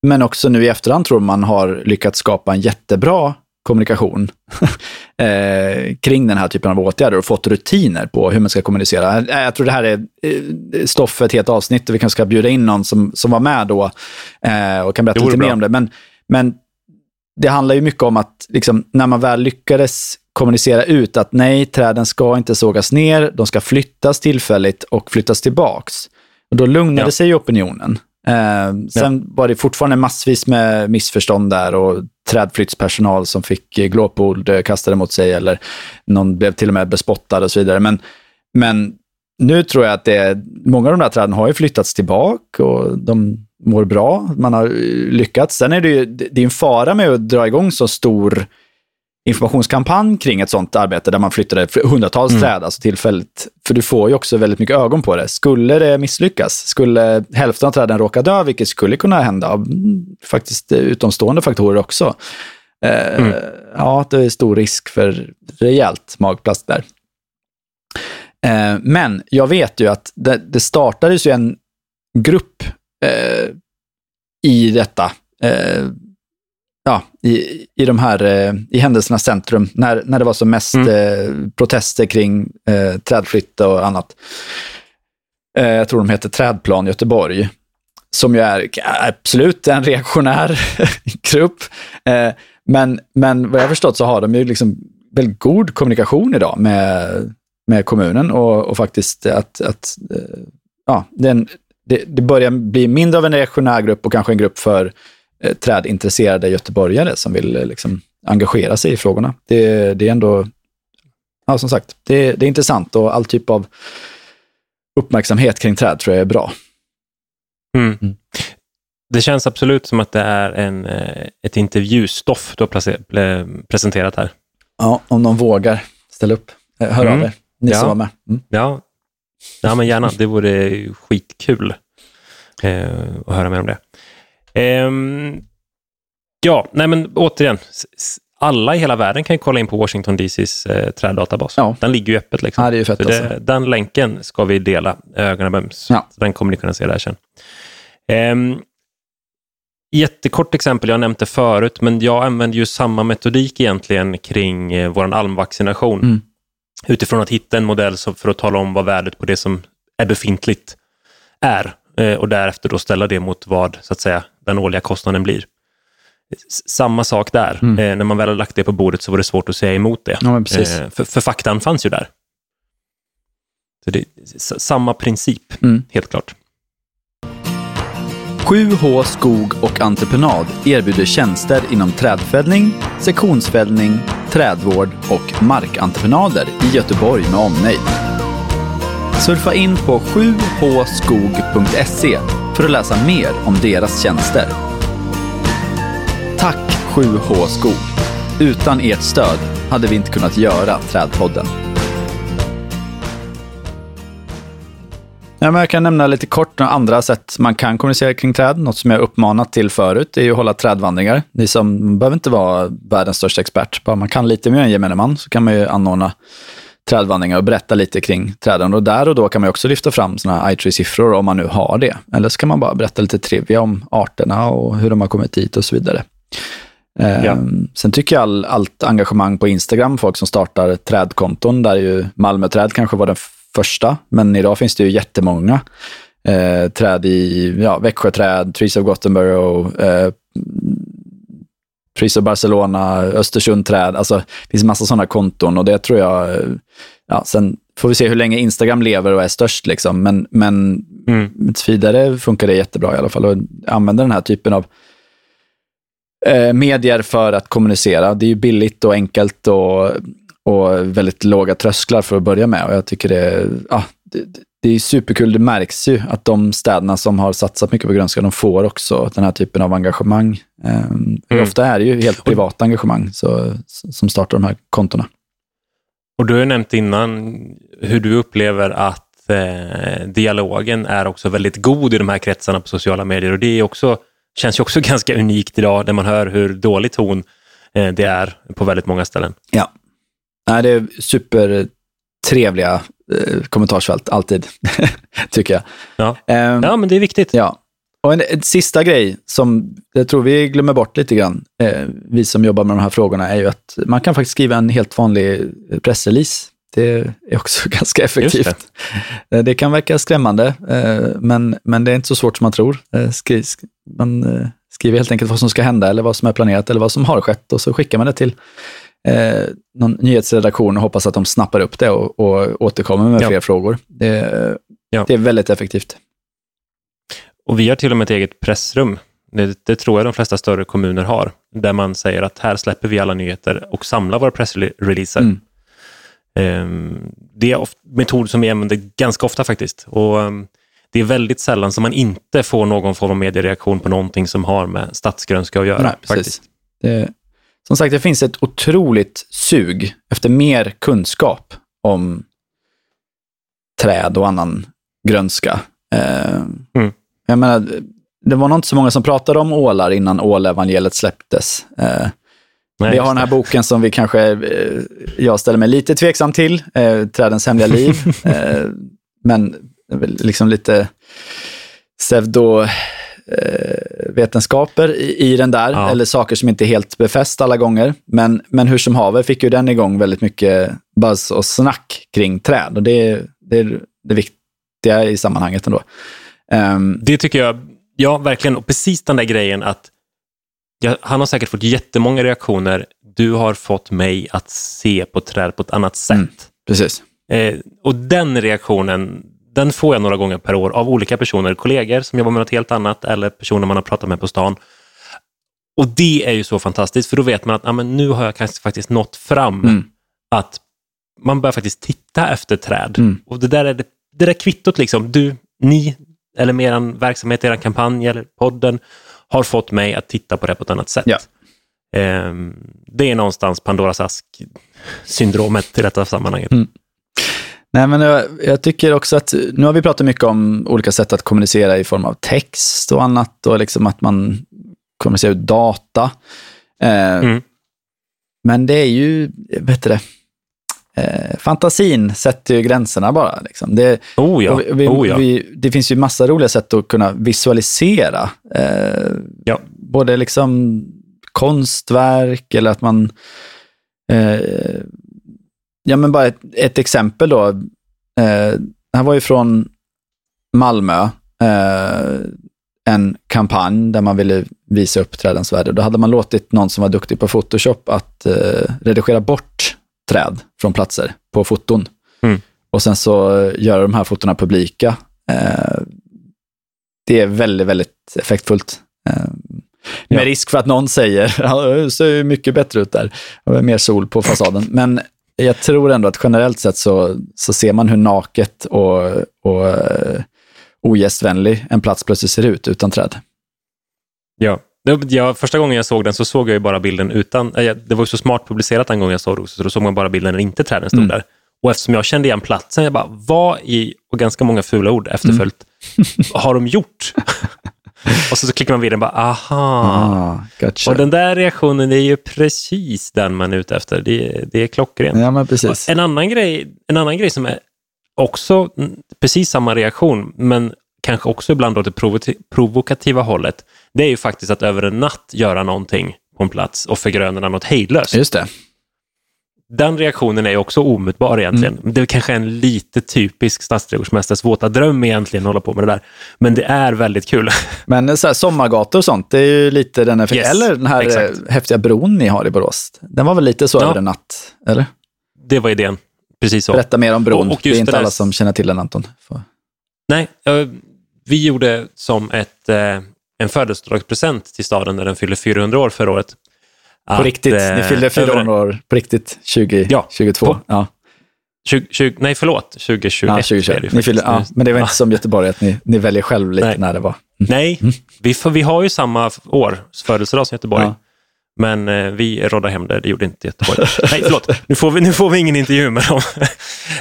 men också nu i efterhand tror man har lyckats skapa en jättebra kommunikation eh, kring den här typen av åtgärder och fått rutiner på hur man ska kommunicera. Eh, jag tror det här är eh, stoff för ett helt avsnitt och vi kanske ska bjuda in någon som, som var med då eh, och kan berätta lite bra. mer om det. Men, men det handlar ju mycket om att liksom, när man väl lyckades kommunicera ut att nej, träden ska inte sågas ner, de ska flyttas tillfälligt och flyttas tillbaks. Och då lugnade ja. sig opinionen. Eh, sen ja. var det fortfarande massvis med missförstånd där och trädflyttspersonal som fick glåpord kastade mot sig eller någon blev till och med bespottad och så vidare. Men, men nu tror jag att det är, många av de där träden har ju flyttats tillbaka och de mår bra. Man har lyckats. Sen är det ju det är en fara med att dra igång så stor informationskampanj kring ett sånt arbete där man flyttade hundratals mm. träd, alltså tillfälligt. För du får ju också väldigt mycket ögon på det. Skulle det misslyckas, skulle hälften av träden råka dö, vilket skulle kunna hända, mm, faktiskt utomstående faktorer också. Eh, mm. Ja, det är stor risk för rejält magplast där. Eh, men jag vet ju att det, det startades ju en grupp eh, i detta eh, ja, i, i de här eh, i händelsernas centrum, när, när det var som mest mm. eh, protester kring eh, trädflytt och annat. Eh, jag tror de heter Trädplan Göteborg. som ju är absolut en reaktionär grupp. Men, men vad jag har förstått så har de ju liksom väldigt god kommunikation idag med, med kommunen och, och faktiskt att, att ja, den, det, det, börjar bli mindre av en reaktionär grupp och kanske en grupp för eh, trädintresserade göteborgare som vill eh, liksom, engagera sig i frågorna. Det, det är ändå, ja, som sagt, det, det är intressant och all typ av uppmärksamhet kring träd tror jag är bra. Mm. Mm. Det känns absolut som att det är en, eh, ett intervjustoff du har presenterat här. Ja, om någon vågar ställa upp. Hör mm. av er, ni ja. som var med. Mm. Ja. ja, men gärna. Det vore skitkul eh, att höra mer om det. Eh, ja, nej men återigen. Alla i hela världen kan ju kolla in på Washington DCs eh, träddatabas. Ja. Den ligger ju öppet. Liksom. Ja, det är fett, det, alltså. Den länken ska vi dela ögonen med. Ja. Den kommer ni kunna se där sen. Um, jättekort exempel, jag nämnde förut, men jag använder ju samma metodik egentligen kring eh, vår almvaccination. Mm. Utifrån att hitta en modell för att tala om vad värdet på det som är befintligt är eh, och därefter då ställa det mot vad så att säga, den årliga kostnaden blir. Samma sak där. Mm. Eh, när man väl har lagt det på bordet så var det svårt att säga emot det. Ja, för, för faktan fanns ju där. Så det, samma princip, mm. helt klart. 7H Skog och Entreprenad erbjuder tjänster inom trädfällning, sektionsfällning, trädvård och markentreprenader i Göteborg med omnejd. Surfa in på 7hskog.se för att läsa mer om deras tjänster. Tack 7H Skog! Utan ert stöd hade vi inte kunnat göra Trädpodden. Ja, men jag kan nämna lite kort några andra sätt man kan kommunicera kring träd. Något som jag uppmanat till förut är att hålla trädvandringar. Ni som behöver inte vara världens största expert, bara man kan lite mer än gemene man så kan man ju anordna trädvandringar och berätta lite kring träden. Och där och då kan man också lyfta fram sådana iTree-siffror om man nu har det. Eller så kan man bara berätta lite trivia om arterna och hur de har kommit dit och så vidare. Ehm, ja. Sen tycker jag all, allt engagemang på Instagram, folk som startar trädkonton, där ju Malmöträd kanske var den första, men idag finns det ju jättemånga eh, träd i ja, Växjöträd, Trees of Gothenburg, eh, Of Barcelona, Östersundträd. Alltså, det finns massa sådana konton och det tror jag, ja, sen får vi se hur länge Instagram lever och är störst. Liksom. Men, men mm. vidare funkar det jättebra i alla fall. Och använda den här typen av eh, medier för att kommunicera. Det är ju billigt och enkelt och och väldigt låga trösklar för att börja med. Och jag tycker det, ja, det, det är superkul. Det märks ju att de städerna som har satsat mycket på grönska, de får också den här typen av engagemang. Um, mm. Ofta är det ju helt privata engagemang så, som startar de här kontona. Och du har nämnt innan hur du upplever att eh, dialogen är också väldigt god i de här kretsarna på sociala medier. Och det är också, känns ju också ganska unikt idag, där man hör hur dålig ton eh, det är på väldigt många ställen. Ja, Nej, det är supertrevliga kommentarsfält, alltid, tycker jag. Ja. Um, ja, men det är viktigt. Ja. Och en, en, sista grej som jag tror vi glömmer bort lite grann, eh, vi som jobbar med de här frågorna, är ju att man kan faktiskt skriva en helt vanlig pressrelease. Det är också ganska effektivt. Det. Eh, det. kan verka skrämmande, eh, men, men det är inte så svårt som man tror. Eh, skri, man eh, skriver helt enkelt vad som ska hända eller vad som är planerat eller vad som har skett och så skickar man det till eh, någon nyhetsredaktion och hoppas att de snappar upp det och, och återkommer med ja. fler frågor. Det, ja. det, är väldigt effektivt. Och vi har till och med ett eget pressrum. Det, det, tror jag de flesta större kommuner har, där man säger att här släpper vi alla nyheter och samlar våra pressreleaser. Mm. Um, det är en metod som vi använder ganska ofta faktiskt. Och um, Det är väldigt sällan som man inte får någon form av mediereaktion på någonting som har med stadsgrönska att göra. Nej, faktiskt. Det, som sagt, det finns ett otroligt sug efter mer kunskap om träd och annan grönska. Eh, mm. Jag menar, det var nog inte så många som pratade om ålar innan ålevangeliet släpptes. Eh, Nej, vi har den här boken som vi kanske, eh, jag ställer mig lite tveksam till, Trädens hemliga liv. Men liksom lite pseudo vetenskaper i, i, den där, ja. eller saker som inte är helt befäst alla gånger. Men, men hur som haver fick ju den igång väldigt mycket buzz och snack kring träd. Och det, det är det viktiga i sammanhanget ändå. Um, det tycker jag Ja, verkligen. Och precis den där grejen att ja, han har säkert fått jättemånga reaktioner. Du har fått mig att se på träd på ett annat sätt. Mm, precis. Eh, och den reaktionen, den får jag några gånger per år av olika personer, kollegor som jobbar med något helt annat eller personer man har pratat med på stan. Och det är ju så fantastiskt, för då vet man att ja, men nu har jag kanske faktiskt nått fram. Mm. Att man börjar faktiskt titta efter träd. Mm. Och det där är det, det där kvittot, liksom, du, ni, eller med er verksamhet, er kampanj eller podden, har fått mig att titta på det på ett annat sätt. Ja. Um, det är någonstans Pandoras ask-syndromet i detta sammanhanget. Mm. Nej, men jag, jag, tycker också att, nu har vi pratat mycket om olika sätt att kommunicera i form av text och annat och liksom att man kommunicerar ut data. Eh, mm. Men det är ju, vet du det, eh, fantasin sätter ju gränserna bara. Liksom. Det, oh ja. Vi, oh ja. Vi, det finns ju massa roliga sätt att kunna visualisera. Eh, ja. Både liksom konstverk eller att man eh, Ja, men bara ett, ett exempel då. Eh, här var ju från Malmö, eh, en kampanj där man ville visa upp trädens värde. Då hade man låtit någon som var duktig på Photoshop att eh, redigera bort träd från platser på foton. Mm. Och sen så eh, göra de här fotona publika. Eh, det är väldigt, väldigt effektfullt. Eh, med ja. risk för att någon säger, det ser mycket bättre ut där. Mer sol på fasaden. Men jag tror ändå att generellt sett så, så ser man hur naket och, och uh, ogästvänlig en plats plötsligt ser ut utan träd. Ja. Ja, första gången jag såg den så såg jag ju bara bilden utan, äh, det var ju så smart publicerat den gången jag såg det också, så då såg man bara bilden när inte träden stod mm. där. Och eftersom jag kände igen platsen, jag bara, vad i, och ganska många fula ord efterföljt, mm. har de gjort? Och så, så klickar man vidare och bara, aha. Ah, gotcha. Och den där reaktionen är ju precis den man är ute efter. Det, det är klockrent. Ja, men precis. En annan, grej, en annan grej som är också precis samma reaktion, men kanske också ibland åt det provokativa hållet, det är ju faktiskt att över en natt göra någonting på en plats och förgröna något hejdlöst. Just det den reaktionen är också omutbar egentligen. Mm. Det är kanske en lite typisk stadsträdgårdsmästares våta dröm egentligen att hålla på med det där. Men det är väldigt kul. Men så här, sommargator och sånt, det är ju lite den effekten. Yes, eller den här exakt. Eh, häftiga bron ni har i Borås. Den var väl lite så ja. över en natt, eller? Det var idén. Precis så. Berätta mer om bron. Och, och det är inte det alla som känner till den, Anton. För... Nej, vi gjorde som ett, eh, en födelsedagspresent till staden när den fyllde 400 år förra året. På riktigt, ni eh, fyllde 400 år på riktigt 2022? Ja. ja. 20, 20, nej, förlåt. 2021 ja, 2021. Ni fyllde, ja, men det var inte som Göteborg, att ni, ni väljer själv lite nej. när det var. Mm. Nej, mm. vi, vi har ju samma år, födelsedag som Göteborg. Ja. Men eh, vi råddade hem det, det gjorde inte Göteborg. nej, förlåt. Nu får vi, nu får vi ingen intervju med dem.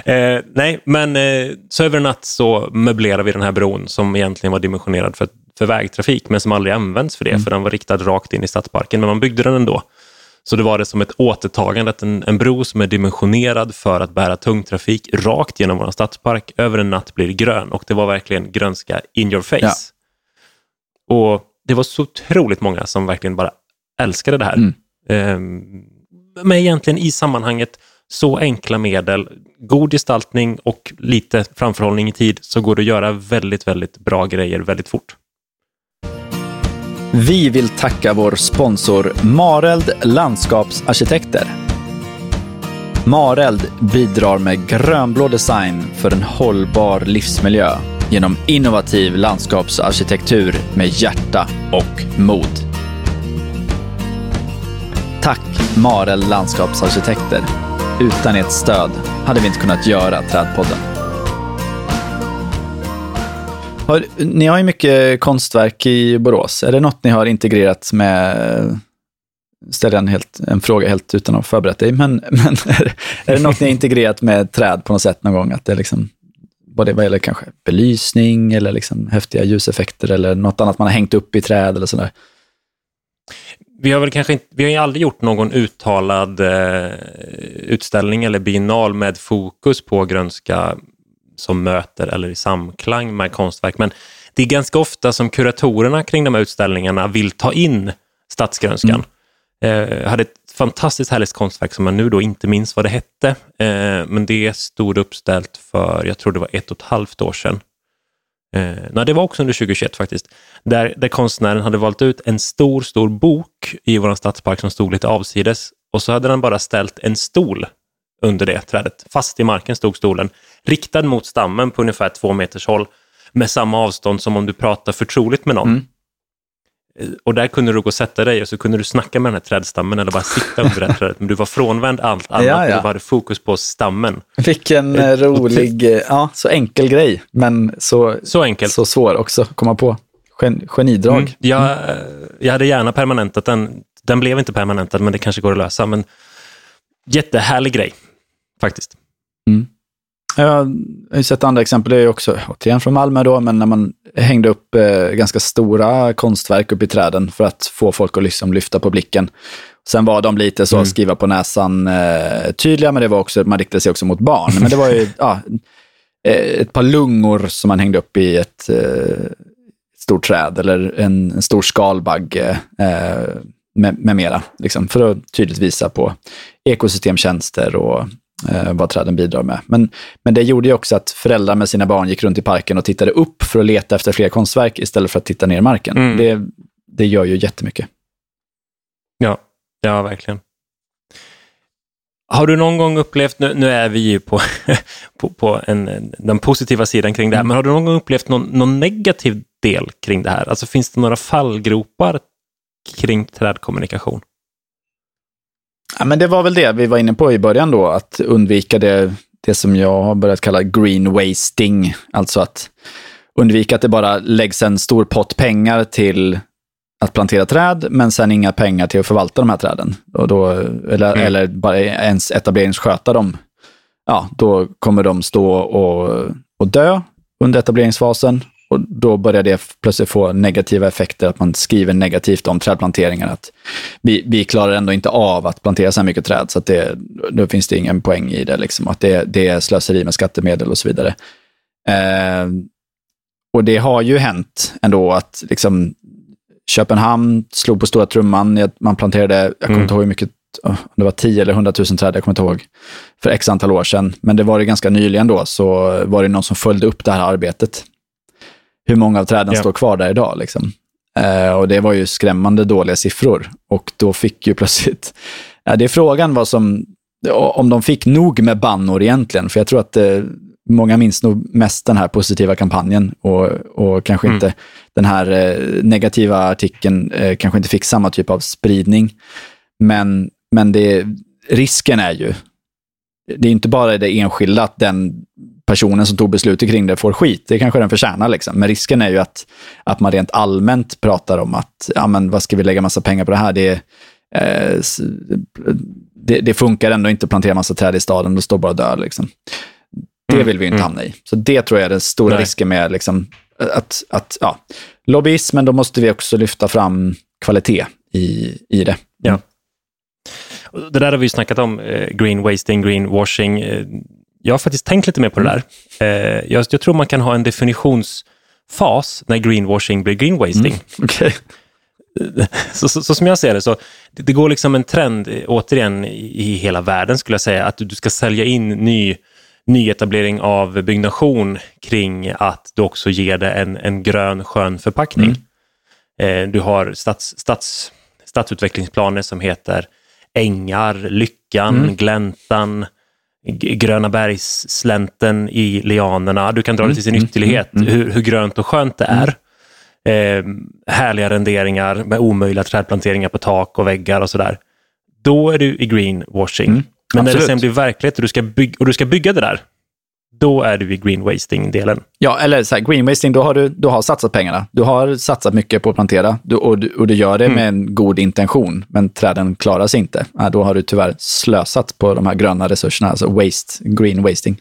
eh, nej, men eh, så över en natt så möblerade vi den här bron som egentligen var dimensionerad för, för vägtrafik, men som aldrig används för det, mm. för den var riktad rakt in i stadsparken. Men man byggde den ändå. Så det var det som ett återtagande, att en, en bro som är dimensionerad för att bära tung trafik rakt genom vår stadspark över en natt blir grön och det var verkligen grönska in your face. Ja. Och det var så otroligt många som verkligen bara älskade det här. Mm. Ehm, men egentligen i sammanhanget så enkla medel, god gestaltning och lite framförhållning i tid så går det att göra väldigt, väldigt bra grejer väldigt fort. Vi vill tacka vår sponsor Mareld Landskapsarkitekter. Mareld bidrar med grönblå design för en hållbar livsmiljö genom innovativ landskapsarkitektur med hjärta och mod. Tack Mareld Landskapsarkitekter. Utan ert stöd hade vi inte kunnat göra Trädpodden. Har, ni har ju mycket konstverk i Borås. Är det något ni har integrerat med eh, ställer en, helt, en fråga helt utan att ha förberett dig, men, men är, är det något ni har integrerat med träd på något sätt någon gång? Att det är liksom, både vad gäller kanske belysning eller liksom häftiga ljuseffekter eller något annat man har hängt upp i träd eller sådär? Vi har väl kanske inte, vi har ju aldrig gjort någon uttalad eh, utställning eller biennal med fokus på grönska som möter eller i samklang med konstverk. Men det är ganska ofta som kuratorerna kring de här utställningarna vill ta in stadsgrönskan. Mm. Eh, jag hade ett fantastiskt härligt konstverk som jag nu då inte minns vad det hette. Eh, men det stod uppställt för, jag tror det var ett och ett halvt år sedan. Eh, nej, det var också under 2021 faktiskt. Där, där konstnären hade valt ut en stor, stor bok i vår stadspark som stod lite avsides. Och så hade den bara ställt en stol under det trädet. Fast i marken stod stolen, riktad mot stammen på ungefär två meters håll med samma avstånd som om du pratar förtroligt med någon. Mm. Och där kunde du gå och sätta dig och så kunde du snacka med den här trädstammen eller bara sitta under det här trädet. Men du var frånvänd allt annat ja, ja. du hade fokus på stammen. Vilken eh, rolig, eh, ja, så enkel grej, men så, så, enkel. så svår också att komma på. Gen, genidrag. Mm, jag, jag hade gärna permanentat den. Den blev inte permanentad, men det kanske går att lösa. Men jättehärlig grej, faktiskt. Mm. Jag har sett andra exempel, det är också återigen från Malmö då, men när man hängde upp eh, ganska stora konstverk upp i träden för att få folk att liksom lyfta på blicken. Sen var de lite så, mm. skriva på näsan eh, tydliga, men det var också, man riktade sig också mot barn. Men det var ju ja, eh, ett par lungor som man hängde upp i ett eh, stort träd eller en, en stor skalbagge eh, med, med mera. Liksom, för att tydligt visa på ekosystemtjänster och eh, vad träden bidrar med. Men, men det gjorde ju också att föräldrar med sina barn gick runt i parken och tittade upp för att leta efter fler konstverk istället för att titta ner i marken. Mm. Det, det gör ju jättemycket. Ja, ja verkligen. Har du någon gång upplevt, nu, nu är vi ju på, på, på en, den positiva sidan kring det här, mm. men har du någon gång upplevt någon, någon negativ del kring det här? Alltså finns det några fallgropar kring trädkommunikation? Ja, men det var väl det vi var inne på i början då, att undvika det, det som jag har börjat kalla green wasting. Alltså att undvika att det bara läggs en stor pott pengar till att plantera träd, men sen inga pengar till att förvalta de här träden. Och då, eller, mm. eller bara ens etableringssköta dem. Ja, då kommer de stå och, och dö under etableringsfasen och då börjar det plötsligt få negativa effekter, att man skriver negativt om trädplanteringar. Att vi, vi klarar ändå inte av att plantera så här mycket träd, så att det, då finns det ingen poäng i det. Liksom, att det, det är slöseri med skattemedel och så vidare. Eh, och det har ju hänt ändå att liksom, Köpenhamn slog på stora trumman. Man planterade, jag kommer mm. inte ihåg hur mycket, det var 10 eller 100 000 träd, jag kommer inte ihåg, för x antal år sedan. Men det var det ganska nyligen då, så var det någon som följde upp det här arbetet hur många av träden yeah. står kvar där idag. Liksom. Eh, och det var ju skrämmande dåliga siffror. Och då fick ju plötsligt... Ja, det är frågan vad som, om de fick nog med bannor egentligen. För jag tror att eh, många minns nog mest den här positiva kampanjen och, och kanske mm. inte den här eh, negativa artikeln eh, kanske inte fick samma typ av spridning. Men, men det, risken är ju, det är inte bara det enskilda att den personen som tog beslutet kring det får skit. Det kanske den förtjänar. Liksom. Men risken är ju att, att man rent allmänt pratar om att, ja men vad ska vi lägga massa pengar på det här? Det, eh, det, det, funkar ändå inte att plantera massa träd i staden, det står bara dör. Liksom. Det mm, vill vi inte mm. hamna i. Så det tror jag är den stora Nej. risken med liksom, att, att ja, lobbyism, men då måste vi också lyfta fram kvalitet i, i det. Ja. Det där har vi snackat om, eh, green wasting, green washing. Eh, jag har faktiskt tänkt lite mer på det mm. där. Eh, jag, jag, tror man kan ha en definitionsfas när greenwashing blir greenwasting. Mm. Okay. Så, så, så, som jag ser det, så det, det, går liksom en trend, återigen, i hela världen skulle jag säga, att du, du ska sälja in ny nyetablering av byggnation kring att du också ger det en, en grön skön förpackning. Mm. Eh, du har stads, stads, stadsutvecklingsplaner som heter Ängar, Lyckan, mm. Gläntan, Gröna bergsslänten i lianerna. Du kan dra det till sin mm, mm ytterlighet, mm, mm, hur, hur, grönt och skönt det är. Eh, härliga renderingar med omöjliga trädplanteringar på tak och väggar och sådär. Då är du i greenwashing. Mm, Men när det sen blir verklighet och du ska, bygga, och du ska bygga det där, då är du i green wasting-delen. Ja, eller så här, green wasting, då har du, du har satsat pengarna. Du har satsat mycket på att plantera du, och, du, och du gör det mm. med en god intention, men träden klarar sig inte. Ja, då har du tyvärr slösat på de här gröna resurserna, alltså waste, green wasting.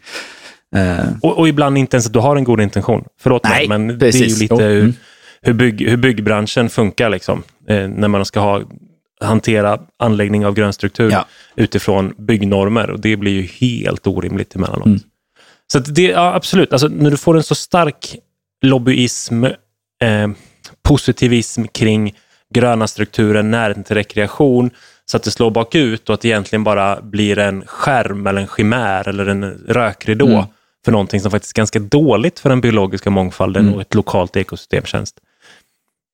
Uh. Och, och, ibland inte ens att du har en god intention. Förlåt Nej, mig, men precis. det är ju lite oh. hur, mm. hur, bygg, hur byggbranschen funkar, liksom, eh, när man ska ha hantera anläggning av grönstruktur ja. utifrån byggnormer. Och det blir ju helt orimligt emellanåt. Mm. Så det, ja, absolut, alltså, när du får en så stark lobbyism, eh, positivism kring gröna strukturer, närheten till rekreation, så att det slår bakut och att det egentligen bara blir en skärm eller en chimär eller en rökridå mm. för någonting som faktiskt är ganska dåligt för den biologiska mångfalden mm. och ett lokalt ekosystemtjänst.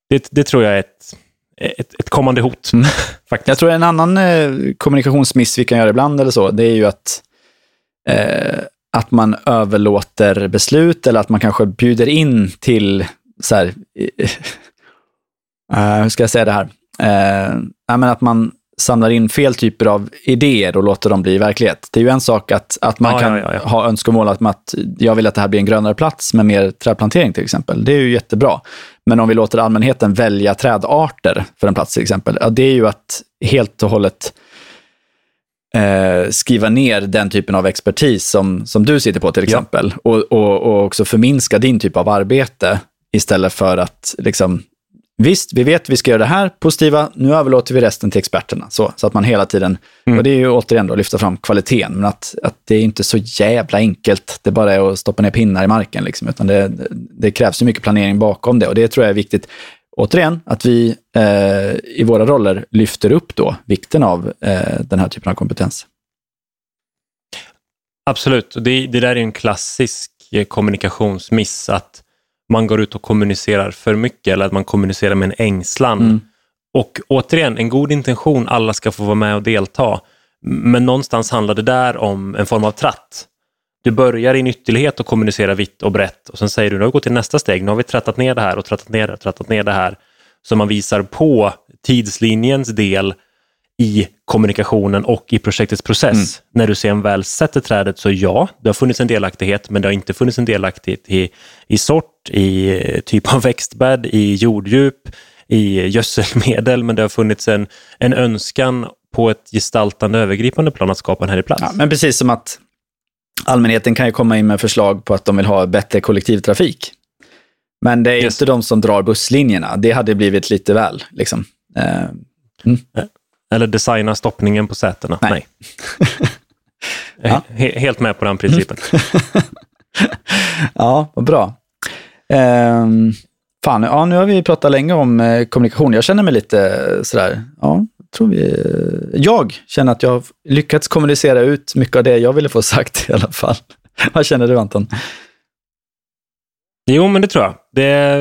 Det, det tror jag är ett, ett, ett kommande hot. Mm. faktiskt. Jag tror en annan eh, kommunikationsmiss vi kan göra ibland eller så, det är ju att eh, att man överlåter beslut eller att man kanske bjuder in till, så här, uh, hur ska jag säga det här? Uh, men att man samlar in fel typer av idéer och låter dem bli verklighet. Det är ju en sak att, att man ja, kan ja, ja, ha önskemål att, att jag vill att det här blir en grönare plats med mer trädplantering till exempel. Det är ju jättebra. Men om vi låter allmänheten välja trädarter för en plats till exempel, ja, det är ju att helt och hållet eh, skriva ner den typen av expertis som, som du sitter på till exempel. Ja. Och, och, och också förminska din typ av arbete istället för att liksom, Visst, vi vet vi ska göra det här positiva, nu överlåter vi resten till experterna. Så, så att man hela tiden, mm. och det är ju återigen då att lyfta fram kvaliteten, men att, att det är inte så jävla enkelt, det bara är att stoppa ner pinnar i marken, liksom, utan det, det krävs ju mycket planering bakom det och det tror jag är viktigt återigen, att vi eh, i våra roller lyfter upp då vikten av eh, den här typen av kompetens. Absolut, det, det där är en klassisk eh, kommunikationsmiss, att man går ut och kommunicerar för mycket eller att man kommunicerar med en ängslan. Mm. Och återigen, en god intention, alla ska få vara med och delta. Men någonstans handlar det där om en form av tratt. Du börjar i en ytterlighet och kommunicerar vitt och brett och sen säger du nu har vi gått till nästa steg, nu har vi trattat ner det här och trattat ner det trattat ner det här. Så man visar på tidslinjens del i kommunikationen och i projektets process. Mm. När du sen väl sätter trädet så ja, det har funnits en delaktighet, men det har inte funnits en delaktighet i, i sort, i eh, typ av växtbädd, i jorddjup, i gödselmedel, men det har funnits en, en önskan på ett gestaltande övergripande plan att skapa en härlig plats. Ja, men precis som att allmänheten kan ju komma in med förslag på att de vill ha bättre kollektivtrafik. Men det är yes. inte de som drar busslinjerna. Det hade blivit lite väl. Liksom. Uh, mm. Eller designa stoppningen på sätena. Nej. Nej. ja. Helt med på den principen. ja, vad bra. Um, fan, ja, nu har vi pratat länge om eh, kommunikation. Jag känner mig lite sådär, ja, tror vi, jag känner att jag har lyckats kommunicera ut mycket av det jag ville få sagt i alla fall. Vad känner du Anton? Jo, men det tror jag. Det,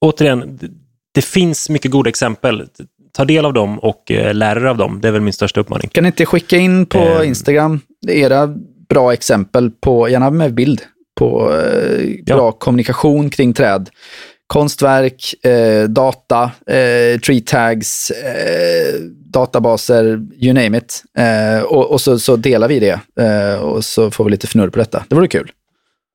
återigen, det, det finns mycket goda exempel. Ta del av dem och eh, lär er av dem. Det är väl min största uppmaning. Kan ni inte skicka in på eh. Instagram era bra exempel, på, gärna med bild, på eh, bra ja. kommunikation kring träd? konstverk, eh, data, eh, tree tags, eh, databaser, you name it. Eh, och, och så, så, delar vi det eh, och så får vi lite fnurr på detta. Det vore kul.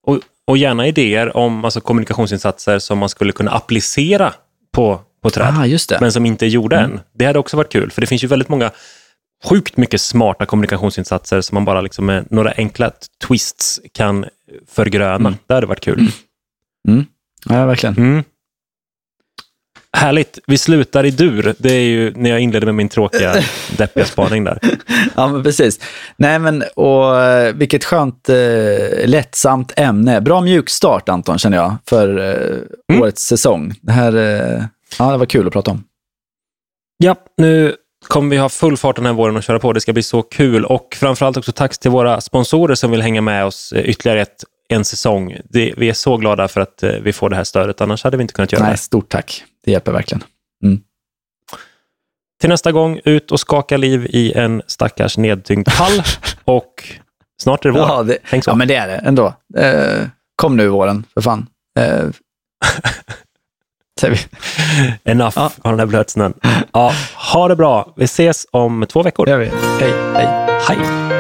Och, och gärna idéer om alltså, kommunikationsinsatser som man skulle kunna applicera på, på träd, ah, men som inte är gjorda mm. än. Det hade också varit kul, för det finns ju väldigt många sjukt mycket smarta kommunikationsinsatser som man bara liksom med några enkla twists kan förgröna. Mm. Det hade varit kul. Mm. Ja, verkligen. Mm. Härligt. Vi slutar i dur. Det är ju när jag inledde med min tråkiga, deppiga spaning där. Ja, men precis. Nej, men och eh, vilket skönt, eh, lättsamt ämne. Bra mjukstart, Anton, känner jag, för eh, mm. årets säsong. Det här eh, ja, det var kul att prata om. Ja, nu kommer vi ha full fart den här våren och köra på. Det ska bli så kul. Och framförallt också tack till våra sponsorer som vill hänga med oss eh, ytterligare ett en säsong. Det, vi är så glada för att eh, vi får det här stödet, annars hade vi inte kunnat göra Nej, det. Stort tack. Det hjälper verkligen. Mm. Till nästa gång, ut och skaka liv i en stackars nedtyngd hall och snart är det vår. Ja, det, ja men det är det ändå. Eh, kom nu våren, för fan. Eh. Enough ja. av den här blötsnön. Ja, ha det bra. Vi ses om två veckor. Det gör vi. Hej. Hej. Hej.